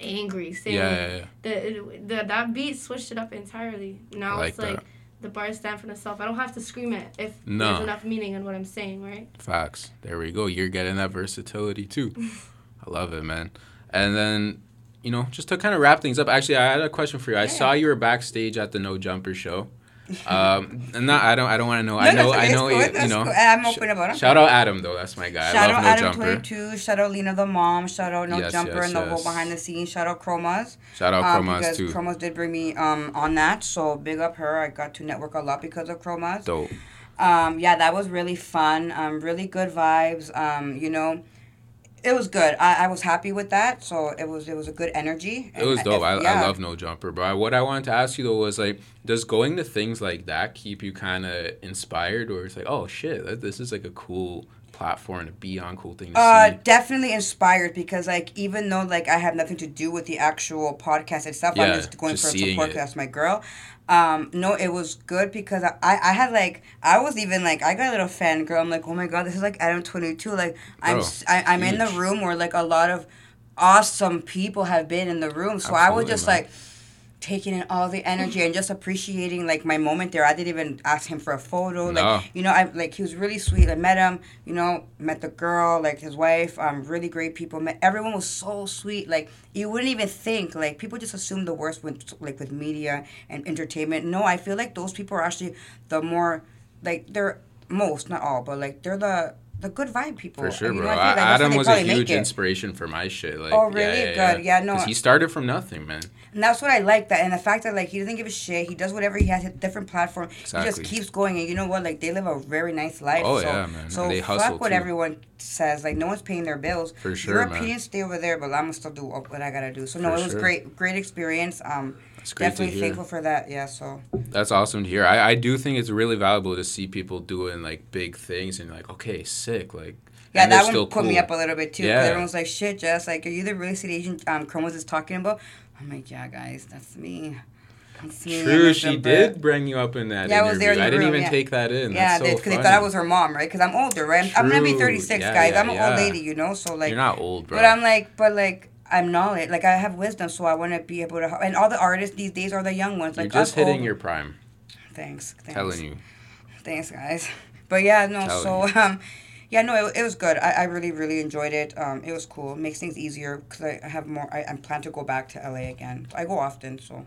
angry. Saying Yeah, yeah, yeah. the, the that beat switched it up entirely. Now like it's like that. The bars stand for themselves. I don't have to scream it if No. there's enough meaning in what I'm saying, right? Facts. There we go. You're getting that versatility too. I love it, man. And then, you know, just to kind of wrap things up. Actually, I had a question for you. I saw you were backstage at the No Jumper show. Um, not, I don't, I don't want to know. No, I know, I know, you, cool, that's you know. cool. I'm open about it. Shout out Adam though. That's my guy. Shout I love out No Adam Jumper. Twenty Two. Shout out Lena the mom. Shout out No Yes, Jumper yes, and the yes. whole behind the scenes. Shout out Chromas. Shout out um, Chromas because too. Chromas did bring me um on that, so big up her. I got to network a lot because of Chromas. Dope. Um, yeah, that was really fun. Um, really good vibes. Um, you know, it was good. I, I was happy with that. So it was it was a good energy. It was dope. I, I love No Jumper, But What I wanted to ask you though was like, does going to things like that keep you kind of inspired, or it's like, oh shit, this is like a cool platform to be on, cool thing to Uh, see. definitely inspired because like even though like I have nothing to do with the actual podcast itself, I'm just going just for support it. 'cause that's my girl. Um, no, it was good because I, I had like I was even like I got a little fangirl. I'm like, oh my god, this is like Adam Twenty Two. Like I'm Bro, s- I, am in the room where like a lot of awesome people have been in the room. So I was just like taking in all the energy and just appreciating like my moment there. I didn't even ask him for a photo. Like you know, I like he was really sweet. I met him, you know, met the girl, like his wife, um, really great people. Met everyone was so sweet. Like you wouldn't even think like people just assume the worst with like with media and entertainment. No, I feel like those people are actually the more like they're most, not all, but like they're the the good vibe people. For sure, And, you bro. I like Adam was a huge inspiration for my shit. Like, Oh, really? Good. Yeah, no. He started from nothing, man. And that's what I like that, and the fact that like he doesn't give a shit. He does whatever he has a different platform. He just keeps going, and you know what? Like they live a very nice life. Oh, so, yeah, man. So And they fuck hustle, what too. everyone says. Like no one's paying their bills. For sure, Your man. opinion stay over there, but I'm gonna still do what I gotta do. So no, For it was sure. great, great experience. Um, It's great to definitely thankful for that. Yeah. So That's awesome to hear. I, I do think it's really valuable to see people doing like big things and like, okay, sick. Like, yeah, that one still put me cool. up a little bit too. Yeah. Everyone's like, shit, Jess. Like, are you the real estate agent um, Chromos is talking about? I'm like, yeah, guys, that's me. That's me. True, she did bring you up in that Yeah, I was there in the I didn't room, even yeah. take that in. Yeah, That's so because they thought. I was her mom, right? Because I'm older, right? I'm, I'm gonna be 36, Yeah, guys. yeah, I'm an old lady, you know. So like, You're not old, bro. but I'm like, but like, I'm knowledge. Like I have wisdom, so I want to be able to. Help. And all the artists these days are the young ones. You're Like just hitting old- your prime. Thanks, thanks. Telling you. Thanks, guys. But yeah, no. Telling so um, yeah, no, it, it was good. I, I really really enjoyed it. Um, it was cool. It makes things easier because I I have more. I, I plan to go back to LA again. I go often, so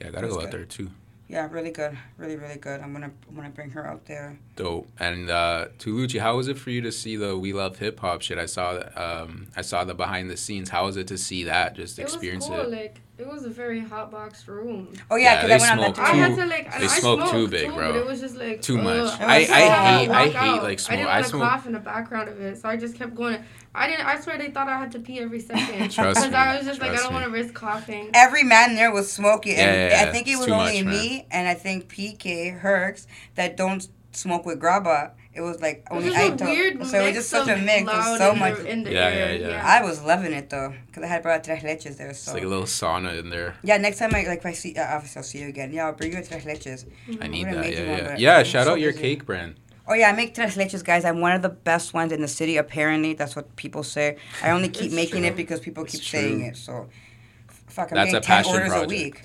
Yeah, I gotta That's go out there too. yeah, really good, really really good. I'm gonna I'm gonna bring her out there. Dope. And uh, Tulucci, how was it for you to see the We Love Hip Hop shit? I saw that. Um, I saw the behind the scenes. How was it to see that? Just It was experience cool. it. Like it was a very hot box room. Oh Yeah, yeah, because they I went on smoke that I too- had to like. they I smoke too big, too, bro. But it was just like Too much. was I- so I hot. hate- I hate, out. like, smoke. I didn't want to smoke- cough in the background of it, so I just kept going. I didn't. I swear they thought I had to pee every second. Trust Because me, I was just like, I trust don't me. want to risk coughing. every man there was smoking, and Yeah, yeah, I think it was only much, me and I think PK Herx that don't smoke with graba. It was like It was only just I a So it was just such a mix. It was loud so in much. The, in the Yeah, air. yeah, yeah. I was loving it though, cause I had brought tres leches there. So It's So like a little sauna in there. yeah, next time I like if I see, uh, obviously I'll see you again. Yeah, I'll bring you a tres leches. I need that. made Yeah, one, yeah. Yeah, I'm shout so out your busy. cake brand. Oh yeah, I make tres leches, guys. I'm one of the best ones in the city. Apparently, that's what people say. I only keep making true. it because people It's keep saying it. So, fuck, I'm That's getting a ten orders project. a week.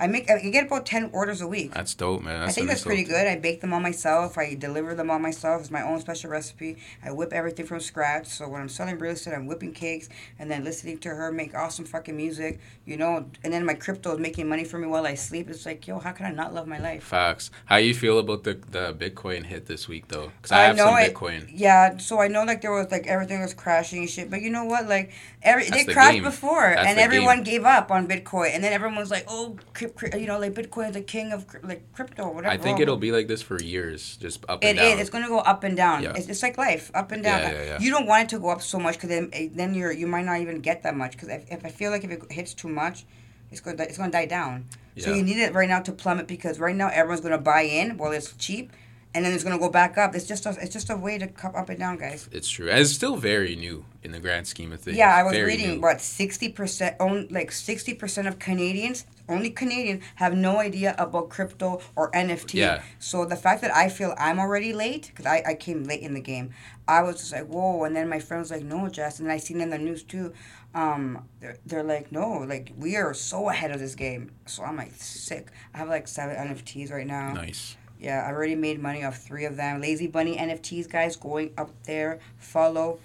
I make I get about ten orders a week. That's dope, man. That's I think that's pretty little- good. I bake them all myself. I deliver them all myself. It's my own special recipe. I whip everything from scratch. So when I'm selling real estate, I'm whipping cakes and then listening to her make awesome fucking music, you know. And then my crypto is making money for me while I sleep. It's like, yo, how can I not love my life? Facts. How you feel about the the Bitcoin hit this week though? Because I have some it- Bitcoin. yeah, so I know like there was like everything was crashing and shit. But you know what? Like every That's they crashed game. before, That's and everyone gave up on Bitcoin. And then everyone was like, oh, cryp- cryp- you know, like Bitcoin's the king of like crypto, whatever. I think it'll be like this for years, just up It and down. is. It's going to go up and down. Yeah. It's, it's like life, up and down. Yeah, yeah, yeah. You don't want it to go up so much because then eh, then you're you might not even get that much because if, if I feel like if it hits too much, it's going to it's going to die down. Yeah. So you need it right now to plummet because right now everyone's going to buy in while it's cheap, and then it's going to go back up. It's just a, it's just a way to come up and down, guys. It's true. And it's still very new in the grand scheme of things. Yeah, I was Very reading new. what sixty percent, like sixty percent of Canadians, only Canadians, have no idea about crypto or NFT. Yeah. So the fact that I feel I'm already late because I, I came late in the game, I was just like whoa, and then my friend was like no, Jess, and I seen in the news too. Um, they're, they're like no, like we are so ahead of this game. So I'm like sick. I have like seven NFTs right now. Nice. Yeah, I already made money off three of them. Lazy Bunny NFTs, guys, going up there. Follow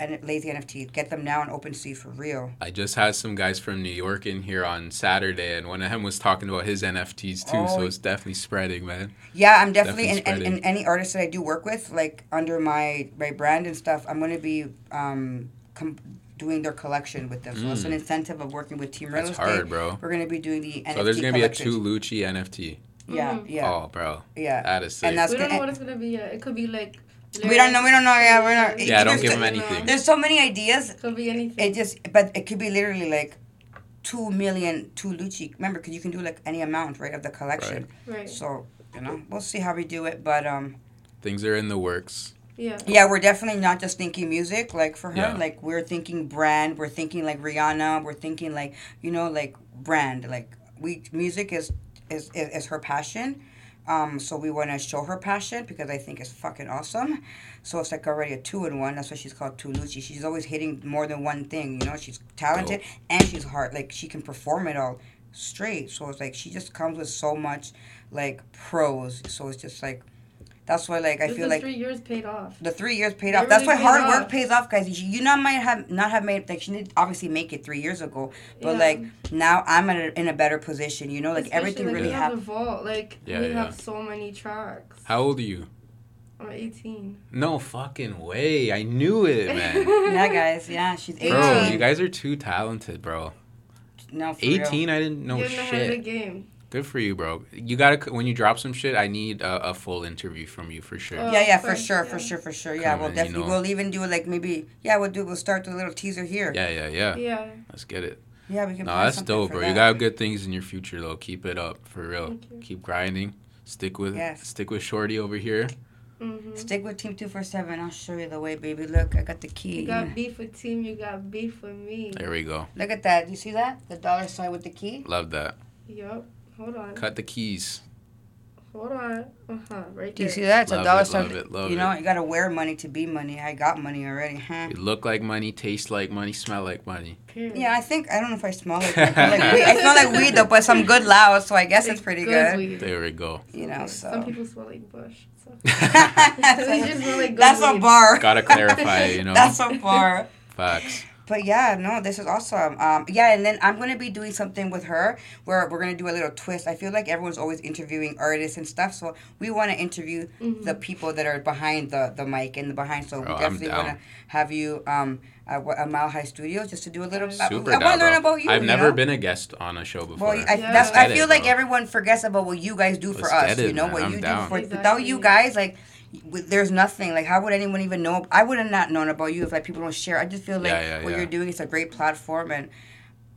and Lazy NFTs. Get them now on OpenSea for real. I just had some guys from New York in here on Saturday, and one of them was talking about his NFTs too. Oh. So it's definitely spreading, man. Yeah, I'm definitely, Definitely in, in, in spreading. any artist that I do work with, like under my my brand and stuff. I'm gonna be um com- doing their collection with them. So it's an incentive of working with Team Real Mm. That's Estate. hard, bro. We're gonna be doing the NFT So there's gonna be a collections. two Lucci NFT. Yeah, Mhm. yeah, Oh, bro, yeah. that is sick. And that's we don't gonna- know what it's gonna be yet. It could be like. We don't know. We don't know. Yeah, we're not. Yeah, I don't give them anything. There's so many ideas. It could be anything. It just, but it could be literally like two million, two Lucci. Remember, because you can do like any amount, right, of the collection. right. So you know, we'll see how we do it. But um, Things are in the works. Yeah. Yeah, we're definitely not just thinking music like for her. Yeah. Like we're thinking brand. We're thinking like Rihanna. We're thinking like you know like brand. Like we music is is is, is her passion. Um, so we want to show her passion because I think it's fucking awesome. So it's like already a two in one. That's why she's called Tuluchi. She's always hitting more than one thing. You know, she's talented and she's hard. Like she can perform it all straight. So it's like she just comes with so much like pros. So it's just like that's why like I feel is like three years paid off. the three years paid It off. That's why hard paid work pays off, guys. You, you not might have not have made like she did obviously make it three years ago, but Yeah. like now I'm in a, in a better position. You know, like Especially, everything like, really we have the happened. vault. Like Yeah, we yeah. have so many tracks. How old are you? I'm 18. No fucking way. I knew it, man. Yeah, guys. Yeah, she's Bro, you guys are too talented, bro. no, for real. 18, I didn't know Getting ahead of the shit. game. Good for you, bro. You gotta when you drop some shit. I need a, a full interview from you for sure. Uh, Yeah, yeah, for sure, yeah. for sure, for sure. Yeah, Come we'll on, you definitely know. we'll even do like maybe yeah we'll do we'll start the little teaser here. yeah, yeah, yeah. Yeah. Let's get it. Yeah, we can. No, that's dope, for bro. that. You got good things in your future though. Keep it up for real. Thank you. Keep grinding. Stick with Yes. stick with Shorty over here. Mm-hmm. Stick with Team Two Four Seven. I'll show you the way, baby. Look, I got the key. You got beef with team. You got beef with me. There we go. Look at that. You see that? The dollar sign with the key. Love that. Yup. Hold on. Cut the keys. Hold on. Uh huh. Right Do you see that? It's Love a dollar it, sign. love it, love you know, it. you gotta wear money to be money. I got money already, huh? You look like money, taste like money, smell like money. Period. Yeah, I think I don't know if I smell like, I smell like weed. I smell like weed though, but some good loud, so I guess it's pretty good. weed. There we go. You know, so Some people smell like bush. So. that's, They just smell like good a weed. bar. Gotta clarify, you know. That's a bar. Facts. But yeah, no, this is awesome. Um, yeah, and then I'm gonna be doing something with her where we're gonna do a little twist. I feel like everyone's always interviewing artists and stuff, so we want to interview Mm-hmm. the people that are behind the the mic and the behind. So we Bro, definitely want to have you um at, what- at Mile High Studios just to do a little. Super Super I, I want to learn about you. I've you never know? been a guest on a show before. Well, I, Yeah. that's, I feel it, like bro. everyone forgets about what you guys do for Let's us. it, you know man. what I'm you down. do for without you guys, like w- there's nothing. Like how would anyone even know? I would have not known about you if like people don't share. I just feel like Yeah, yeah, what yeah. you're doing is a great platform, and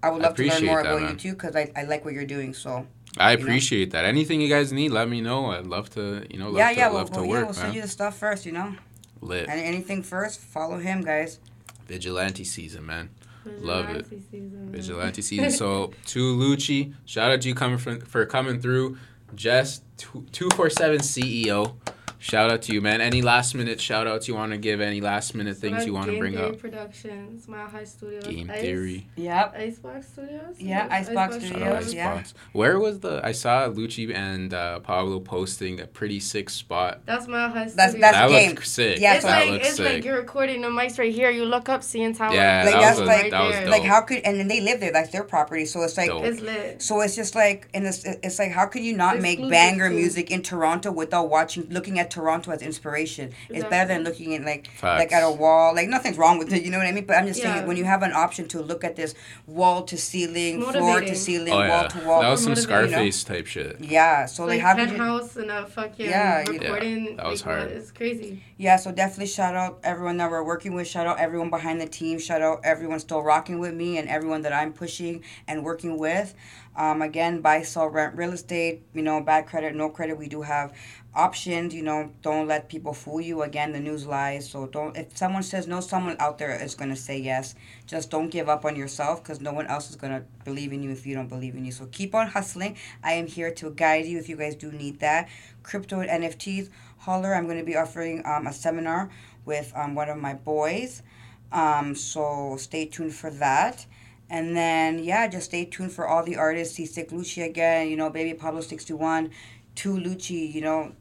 I would I love to learn more that, about man. you too because I, I like what you're doing. So I you know? appreciate that. Anything you guys need, let me know. I'd love to, you know, love yeah, to, yeah, we'll, to we'll, work, yeah, we'll send you the stuff first. You know, Lit. and anything first, follow him, guys. Vigilante season, man. Love it. Vigilante season. Vigilante season. So to Lucci, shout out to you coming for, for coming through. Jess two four seven CEO. Shout out to you, man. Any last minute shout outs you want to give? Any last minute things that's you want to bring Theory up? Productions, Mile High Studios, Game Ice, theory. Yep. Icebox Studios. Yeah, Yes, Icebox Studios, out Studios, yeah. Where was the? I saw Lucci and uh, Pablo posting a pretty sick spot. That's Mile High Studios. That's- that's that game. looks sick. Yeah, it's that like looks it's sick. like you're recording the mics right here. You look up, seeing Tower. Yeah, Like, that that's was like- that was there. dope. Like how could and then they live there? That's their property. So it's like Dope. It's lit. So it's just like in this. It's like how could you not It's make banger too. music in Toronto without watching, looking at Toronto as inspiration? It's better than looking at like Facts. like at a wall. Like nothing's wrong with it, you know what I mean? But I'm just Yeah. saying when you have an option to look at this wall to ceiling, floor to ceiling, Oh wall to wall. that was some Motivating, Scarface type shit. yeah. So like, like how could you? penthouse and a fucking Yeah, you- recording. Yeah, that was like, hard. It's crazy. Yeah. So definitely shout out everyone that we're working with. Shout out everyone behind the team. Shout out everyone still rocking with me and everyone that I'm pushing and working with. Um, again, buy, sell, rent, real estate. You know, bad credit, no credit. We do have options. You know, don't let people fool you. Again, the news lies. So don't. If someone says no, someone out there is gonna say yes. Just don't give up on yourself because no one else is gonna believe in you if you don't believe in you. So keep on hustling. I am here to guide you if you guys do need that. Crypto and NFTs. Holler. I'm gonna be offering um, a seminar with um, one of my boys. Um, so stay tuned for that. And then yeah, just stay tuned for all the artists. See Sick Lucci again, you know, Baby Pablo sixty one, two Lucci, you know,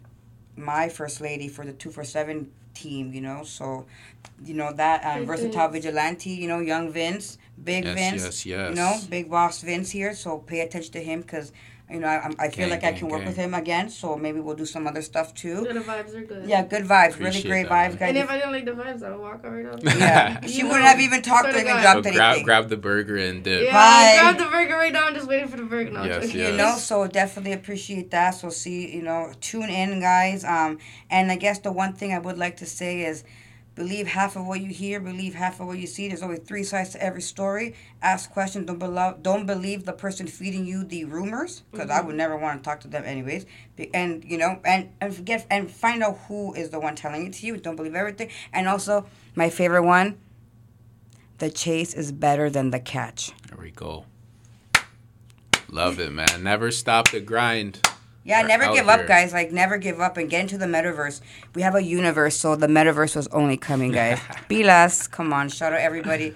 my first lady for the 2 for 7 team, you know. So, you know that um, Big versatile vigilante, you know, young Vince, big Yes, Vince, yes, yes. you know, big boss Vince here. So pay attention to him because you know I, I feel Gang, like I gang, can work gang. with him again. So maybe we'll do some other stuff too. Yeah, the vibes are good. Yeah, good vibes, really great that, vibes, man. And if I didn't like the vibes, I would walk right out. Yeah, she wouldn't have even talked swear to to him and dropped So grab anything. grab the burger and dip. Yeah, Bye. grab the burger right now. I'm just waiting for the burger. No, I'm Yes, yes. You know, so definitely appreciate that. So see, you know, tune in, guys. Um, and I guess the one thing I would like to say is, Believe half of what you hear. Believe half of what you see. There's always three sides to every story. Ask questions. Don't believe. Don't believe the person feeding you the rumors, because I would mm-hmm. never want to talk to them anyways. And you know, and and forget and find out who is the one telling it to you. Don't believe everything. And also, my favorite one. The chase is better than the catch. There we go. Love it, man. Never stop the grind. Yeah, never give here. up, guys. Like, never give up and get into the metaverse. We have a universe, so the metaverse was only coming, guys. Pilas, come on, shout out everybody.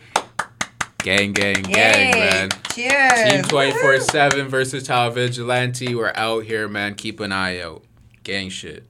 Gang, gang, Yay! gang, man. Cheers! Team 24 7 versus Tal Vigilante. We're out here, man. Keep an eye out. Gang shit.